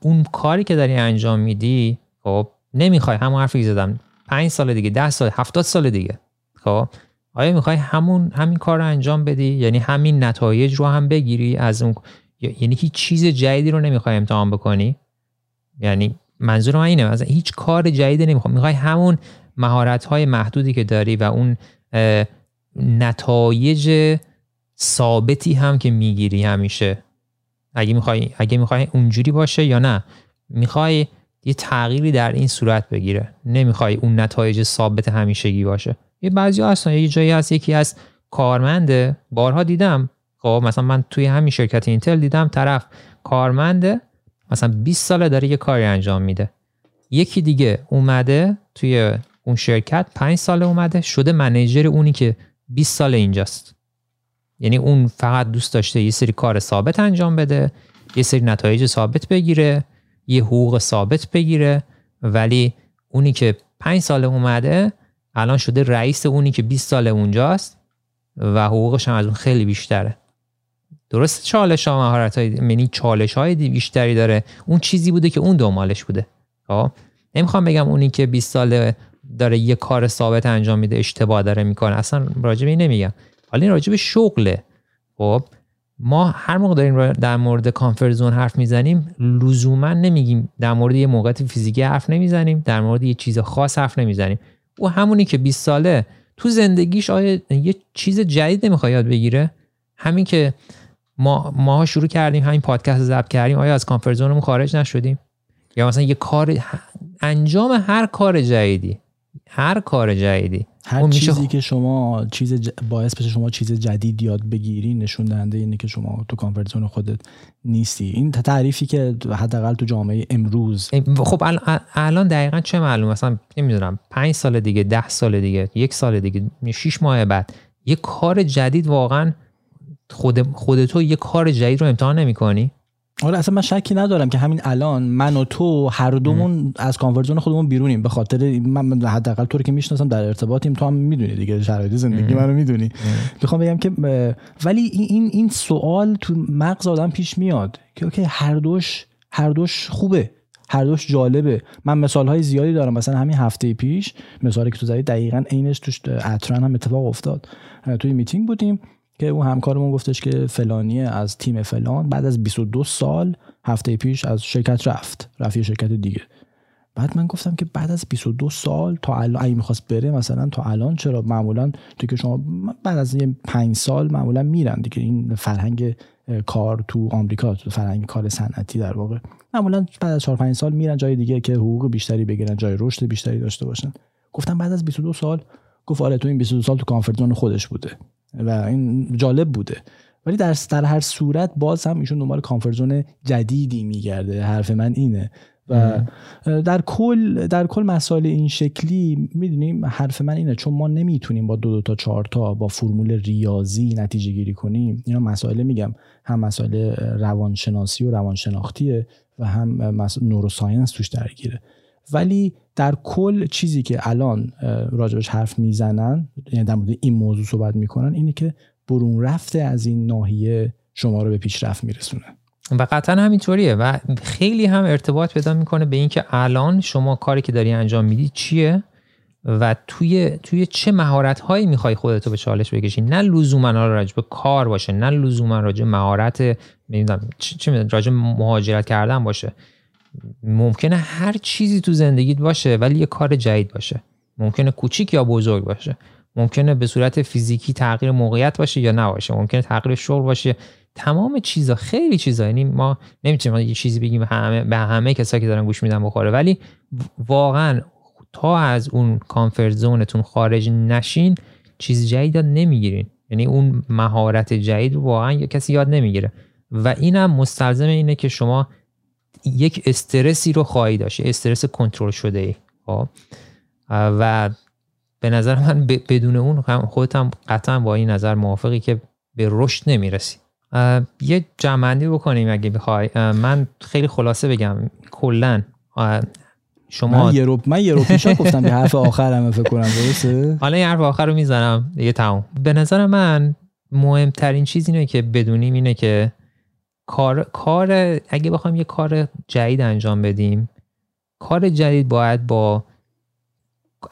اون کاری که داری انجام میدی خب نمی‌خوای. همون حرفی زدم. 5 سال دیگه 10 سال 70 سال دیگه. خب؟ آیا می‌خوای همون همین کار رو انجام بدی؟ یعنی همین نتایج رو هم بگیری از اون یعنی هیچ چیز جدیدی رو نمی‌خوای امتحان بکنی؟ یعنی منظور من اینه مثلا هیچ کار جدیدی نمی‌خوای. می‌خوای همون مهارت های محدودی که داری و اون نتایج ثابتی هم که می‌گیری همیشه. اگه می‌خوای اگه می‌خوای اونجوری باشه یا نه. می‌خوای یه تغییری در این صورت بگیره. نمی‌خوای اون نتایج ثابت همیشگی باشه. یه بعضی هستن. یه جایی هست یکی از کارمنده بارها دیدم. خب مثلا من توی همین شرکت اینتل دیدم طرف کارمنده مثلا 20 ساله داره یه کاری انجام میده. یکی دیگه اومده توی اون شرکت 5 ساله اومده شده منیجر اونی که 20 سال اینجاست. یعنی اون فقط دوست داشته یه سری کار ثابت انجام بده یه سری نتایج ثابت بگیره یه حقوق ثابت بگیره. ولی اونی که 5 ساله اومده الان شده رئیس اونی که 20 سال اونجاست و حقوقش هم از اون خیلی بیشتره. درست چالش ها مهارت های یعنی چالش های بیشتری داره. اون چیزی بوده که اون دنبالش بوده. خب؟ نمی‌خوام بگم اونی که 20 سال داره یه کار ثابت انجام میده اشتباه داره می‌کنه. اصلا راجع به نمیگم. حالا این راجع شغله. خب؟ ما هر موقع داریم در مورد کانفرزون حرف می‌زنیم لزوما نمیگیم در مورد یه موقعیت فیزیکی حرف نمی‌زنیم در مورد یه چیز خاص حرف نمی‌زنیم. او همونی که 20 ساله تو زندگیش آیا یه چیز جدید نمی‌خواد یاد بگیره؟ همین که ما ما شروع کردیم همین پادکست ضبط کردیم آیا از کانفرزونمون خارج نشدیم؟ یا مثلا یه کار انجام هر کار جدیدی هر کار جدیدی. هر چیزی که شما چیز باعث بشه شما چیز جدید یاد بگیری نشون دهنده اینه که شما تو کانفرت خودت نیستی. این تعریفی که حداقل تو جامعه امروز خب الان دقیقا چه معلوم مثلا نمی‌دونم پنج سال دیگه ده سال دیگه یک سال دیگه شیش ماه بعد یه کار جدید واقعا خود خودتو یه کار جدید رو امتحان نمی کنی آره اصلا من شکی ندارم که همین الان من و تو هر دومون از کانفرت خودمون بیرونیم. به خاطر من حداقل طوری که می‌شناسم در ارتباطیم. تو هم می‌دونی دیگه شرایط زندگی منو می‌دونی. می‌خوام بگم که ولی این این سوال تو مغز آدم پیش میاد که اوکی هر دوش هر دوش خوبه هر دوش جالبه. من مثال های زیادی دارم. مثلا همین هفته پیش مثالی که تو زدی دقیقا عینش توش اترن هم اتفاق افتاد. توی میتینگ بودیم. که اون همکارمون گفتش که فلانی از تیم فلان. بعد از 22 سال هفته پیش از شرکت رفت. رفت شرکت دیگه. بعد من گفتم که بعد از 22 سال تا الان اگه می‌خواست بره مثلا تا الان چرا معمولا تو که شما بعد از یه 5 سال معمولا میرن دیگه. این فرهنگ کار تو آمریکا تو فرهنگ کار صنعتی در واقع. معمولا بعد از 4 5 سال میرن جای دیگه که حقوق بیشتری بگیرن جای رشد بیشتری داشته باشن. گفتم بعد از 22 سال گفت آره تو این 22 سال تو کانفرت خودش بوده. و این جالب بوده. ولی در در هر صورت باز هم ایشون دنبال کانفرزون جدیدی میگرده. حرف من اینه. و در کل در کل مسائل این شکلی می‌دونیم حرف من اینه. چون ما نمی‌تونیم با دو دو تا چهار تا با فرمول ریاضی نتیجه گیری کنیم. اینا مسائل میگم. هم مسائل روانشناسی و روانشناختیه و هم نوروساینس توش درگیره. ولی در کل چیزی که الان راجبش حرف می‌زنن یعنی در مورد این موضوع صحبت می‌کنن اینه که برون رفته از این ناحیه شما رو به پیشرفت میرسونه. و قطعا همینطوریه و خیلی هم ارتباط پیدا می‌کنه به اینکه الان شما کاری که داری انجام میدی چیه و توی توی چه مهارت هایی می‌خوای خودتو به چالش بکشی. نه لزوما راجع به کار باشه نه لزوما راجع مهارت نمی‌دونم چه راجع مهاجرت کردن باشه. ممکنه هر چیزی تو زندگیت باشه ولی یه کار جدید باشه. ممکنه کوچیک یا بزرگ باشه. ممکنه به صورت فیزیکی تغییر موقعیت باشه یا نباشه. ممکنه تغییر شغل باشه. تمام چیزا خیلی چیزا. یعنی ما نمی‌تونیم یه چیزی بگیم همه به همه کسایی که دارن گوش میدن بخوره. ولی واقعا تا از اون کامفورت زونتون خارج نشین چیز جدید نمی‌گیرین. یعنی اون مهارت جدید رو واقعا کسی یاد نمی‌گیره. و اینم مستلزم اینه که شما یک استرسی رو خواهی داشت استرس کنترل شده ای. خب؟ و به نظر من بدون اون خودت هم قطعا با این نظر موافقی که به رشد نمی‌رسی. یه جمعندی بکنیم اگه بخوای. من خیلی خلاصه بگم کلا شما من یه رو من یه رو گفتم به حرف آخرم فکر کنم درسته؟ حالا این حرف آخر رو می‌زنم یه تموم. به نظر من مهمترین چیز اینه که بدونیم اینه که کار کار اگه بخوایم یه کار جدید انجام بدیم کار جدید باید با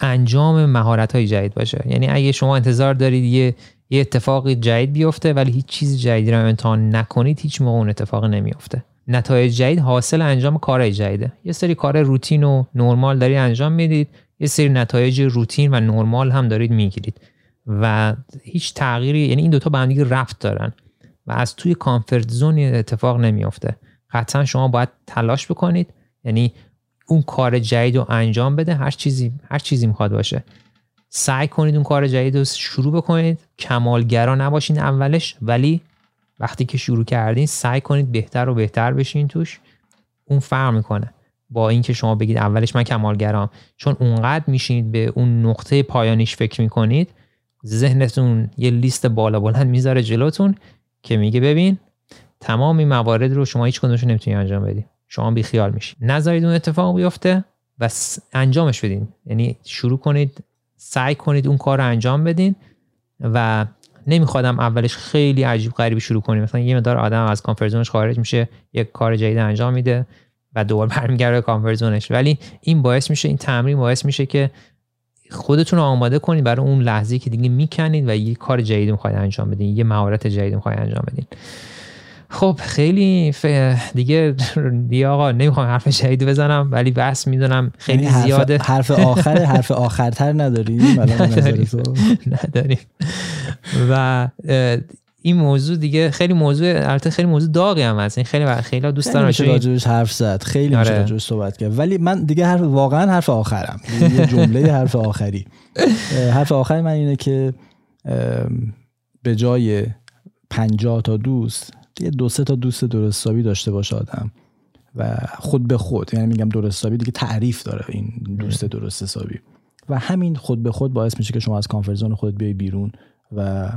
انجام مهارت های جدید باشه. یعنی اگه شما انتظار دارید یه یه اتفاق جدید بیفته ولی هیچ چیز جدیدی رو امتحان نکنید هیچ موقع اون اتفاق نمیفته نتایج جدید حاصل انجام کار جدیده. یه سری کار روتین و نرمال دارید انجام می‌دید یه سری نتایج روتین و نرمال هم دارید می‌گیرید. و هیچ تغییری یعنی این دوتا به هم دیگه رفت دارن. و از توی کامفورت زون اتفاق نمیافته. قطعا شما باید تلاش بکنید. یعنی اون کار جدید رو انجام بده. هر چیزی هر چیزی می‌خواد باشه. سعی کنید اون کار جدید رو شروع بکنید. کمالگرا نباشین اولش ولی وقتی که شروع کردین سعی کنید بهتر و بهتر بشین توش. اون فرق می‌کنه. با اینکه شما بگید اولش من کمالگرام. چون اونقدر میشینید به اون نقطه پایانیش فکر می‌کنید ذهنتون یه لیست بالا بلند می‌ذاره جلوتون. که میگه ببین تمام این موارد رو شما هیچ کدومش نمی‌تونی انجام بدی. شما بی خیال میشی. نذارید اون اتفاق بیفته و انجامش بدین. یعنی شروع کنید سعی کنید اون کار رو انجام بدین و نمیخوادم اولش خیلی عجیب غریبی شروع کنیم. مثلا یه مدار آدم از کانفرزونش خارج میشه یک کار جدید انجام میده و دوباره برمیگرده کانفرزونش ولی این باعث میشه این تمرین باعث میشه که خودتون رو آماده کنید برای اون لحظه که دیگه می‌کنید و یه کار جدید می‌خواید انجام بدین یه مهارت جدید می‌خواید انجام بدین. خب خیلی ف... دیگه دیگه آقا نمی‌خوام حرف شهید بزنم ولی بس می‌دونم خیلی یعنی حرف زیاده. حرف آخر حرف آخرتر نداریم؟ نداریم. و این موضوع دیگه خیلی موضوع البته خیلی موضوع داغی هم هست. این خیلی خیلی دوست دارم میشه راجبش حرف زد. خیلی آره. صحبت کرد. ولی من دیگه حرف واقعا حرف آخرم. یه جمله حرف آخری. حرف آخری من اینه که به جای 50 تا دوست یه دو سه تا دوست درستابی داشته باشه آدم. و خود به خود یعنی میگم درستابی دیگه تعریف داره این دوست درست حسابی و همین خود به خود باعث میشه که شما از کانفرزون خودت بیای بیرون. و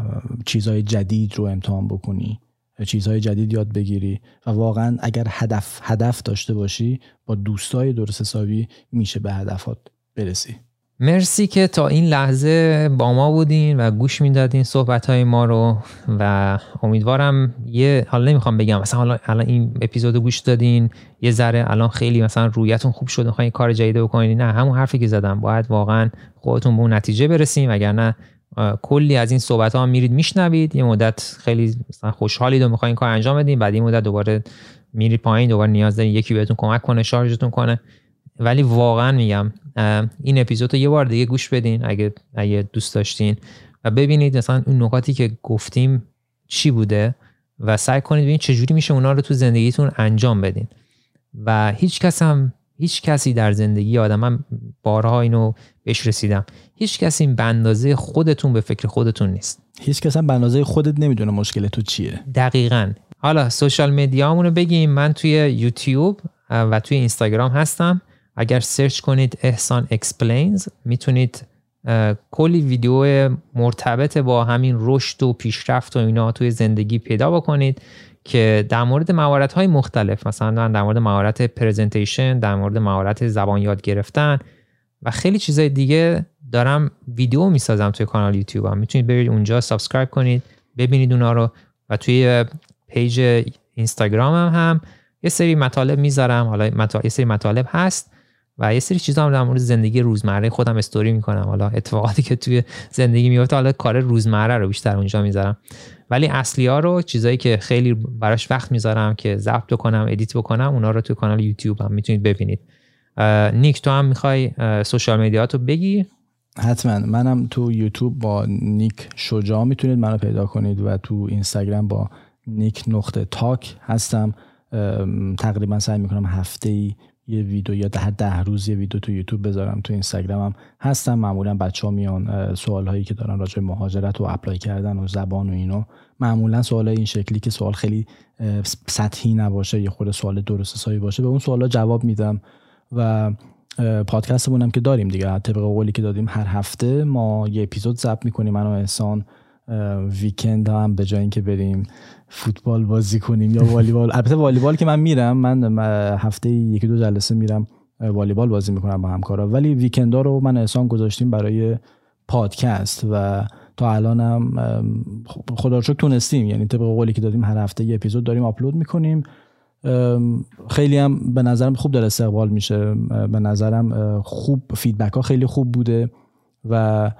چیزهای جدید رو امتحان بکنی. چیزهای جدید یاد بگیری. و واقعا اگر هدف هدف داشته باشی با دوستای درست حسابی میشه به هدفات برسی. مرسی که تا این لحظه با ما بودین و گوش می‌دادین صحبت های ما رو. و امیدوارم یه حالا نمی‌خوام بگم مثلا حالا این اپیزود گوش دادین یه ذره الان خیلی مثلا رویتون خوب شد می‌خواین کار جدید بکنین. نه همون حرفی که زدم. باید واقعا خودتون به اون نتیجه برسیم نه کلی از این صحبت ها میرید میشنوید. یه مدت خیلی مثلا خوشحالید و می‌خواین کار انجام بدین بعد این مدت دوباره میرید پایین دوباره نیاز دارین یکی بهتون کمک کنه شارژتون کنه. ولی واقعا میگم این اپیزود رو یه بار دیگه گوش بدین اگه اگه دوست داشتین. و ببینید مثلا اون نکاتی که گفتیم چی بوده و سعی کنید ببینید چجوری میشه اونا رو تو زندگیتون انجام بدین. و هیچ کس هم هیچ کسی در زندگی آدم من بارها اینو بهش رسیدم. هیچ کسی به اندازه خودتون به فکر خودتون نیست. هیچ کس هم به اندازه خودت نمی‌دونه مشکل تو چیه. دقیقا. حالا social media مونو رو بگیم. من توی یوتیوب و توی اینستاگرام هستم. اگر سرچ کنید Ehsan Explains می‌تونید کلی ویدیو مرتبط با همین رشد و پیشرفت و اینا توی زندگی پیدا بکنید که در مورد مهارت های مختلف مثلا در مورد مهارت presentation در مورد مهارت زبان یاد گرفتن و خیلی چیزای دیگه دارم ویدیو می‌سازم توی کانال یوتیوب هم. می‌تونید برید اونجا subscribe کنید ببینید اونا رو. و توی page اینستاگرام هم, هم یه سری مطالب می‌ذارم. حالا مطالب، یه سری مطالب هست و یه سری چیزا هم در مورد زندگی روزمره خودم استوری می‌کنم. حالا اتفاقاتی که توی زندگی میفته حالا کار روزمره رو بیشتر اونجا می‌ذارم. ولی اصلی ها رو چیزایی که خیلی براش وقت می‌ذارم که ضبط کنم edit بکنم اونا رو توی کانال یوتیوب هم می‌تونید ببینید. نیک تو هم می‌خوای social media تو بگی؟ حتما. منم تو یوتیوب با نیک شجاع می‌تونید منو پیدا کنید و تو اینستاگرام با نیک نقطه talk هستم. تقریبا سعی می‌کنم هفته ای یه ویدیو یا ده ده روز یه ویدیو تو یوتیوب بذارم تو اینستاگرامم هستم. معمولا بچه ها میان سوال هایی که دارن راجع مهاجرت و apply کردن و زبان و اینو معمولا سوال این شکلی که سوال خیلی سطحی نباشه یه خود سوال درست حسابی باشه به اون سوالا جواب میدم. و پادکستمون هم که داریم دیگه. طبق قولی که دادیم هر هفته ما یه اپیزود ضبط می‌کنیم. من و احسان ویکند هم به جای اینکه بریم فوتبال بازی کنیم یا والیبال. البته والیبال که من میرم. من هفته یکی دو جلسه میرم والیبال بازی می‌کنم با همکارا. ولی ویکندا رو من احسان گذاشتیم برای پادکست و تا الان هم خدا رو تونستیم. یعنی طبق قولی که دادیم هر هفته یه اپیزود داریم آپلود می‌کنیم. خیلی هم به نظرم خوب داره استقبال میشه. به نظرم خوب فیدبک ها خیلی خوب بوده و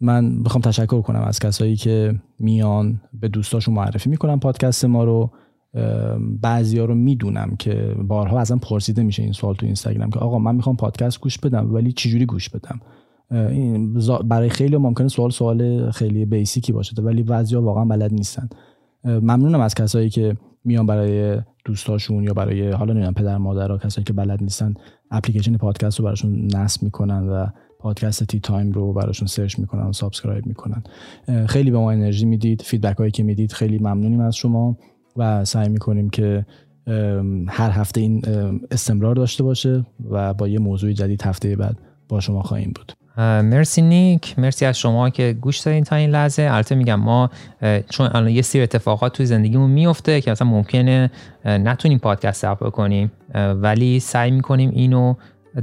من بخوام تشکر کنم از کسایی که میان به دوستاشون معرفی می‌کنن پادکست ما رو. بعضیا رو می‌دونم که بارها ازم پرسیده میشه این سوال تو اینستاگرام که آقا من می‌خوام پادکست گوش بدم ولی چجوری گوش بدم؟ این برای خیلی ممکنه سوال سوال خیلی basic ی باشه ولی بعضیا واقعا بلد نیستن. ممنونم از کسایی که میان برای دوستاشون یا برای حالا نمی‌دونم پدر مادر کسایی که بلد نیستن اپلیکیشن پادکست رو براشون نصب می‌کنن و پادکست Tea Time رو براشون سرچ می‌کنن و subscribe می‌کنن. خیلی به ما انرژی می‌دید feedback هایی که می‌دید خیلی ممنونیم از شما و سعی می‌کنیم که هر هفته این استمرار داشته باشه و با یه موضوع جدید هفته بعد با شما خواهیم بود. مرسی نیک. مرسی از شما که گوش دارین تا این لحظه. البته میگم ما چون الان یه سری اتفاقات توی زندگیمون میفته که مثلا ممکنه نتونیم پادکست اپ کنیم. ولی سعی می‌کنیم اینو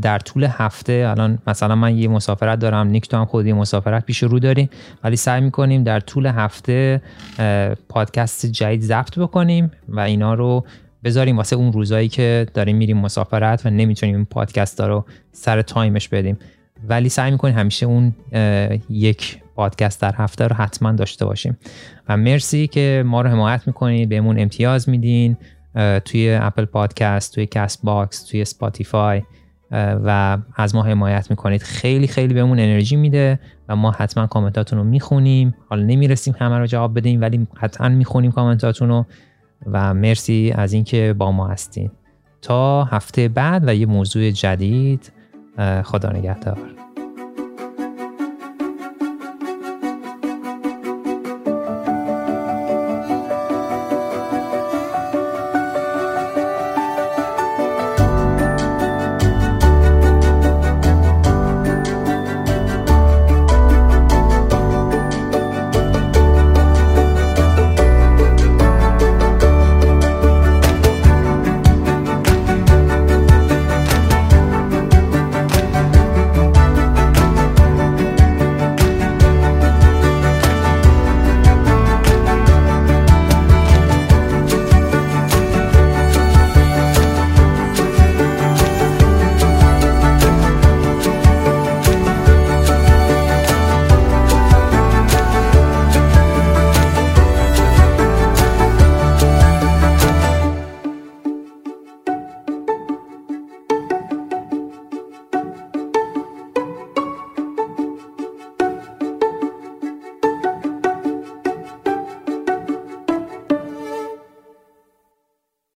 در طول هفته الان مثلا من یه مسافرت دارم نیک تو هم خود یه مسافرت پیش رو داریم ولی سعی می‌کنیم در طول هفته پادکست جدید ضبط بکنیم و اینا رو بذاریم واسه اون روزایی که داریم میریم مسافرت و نمی‌تونیم این پادکست رو سر time ش بدیم. ولی سعی می‌کنیم همیشه اون یک پادکست در هفته رو حتما داشته باشیم. و مرسی که ما رو حمایت می‌کنید بهمون امتیاز میدین توی Apple Podcast توی Castbox توی Spotify و از ما حمایت می‌کنید. خیلی خیلی بهمون انرژی میده و ما حتما کامنتاتون رو می‌خونیم. حالا نمی‌رسیم همه رو جواب بدیم ولی حتما می‌خونیم کامنتاتون رو. و مرسی از اینکه با ما هستین. تا هفته بعد و یه موضوع جدید. خدا نگهدار.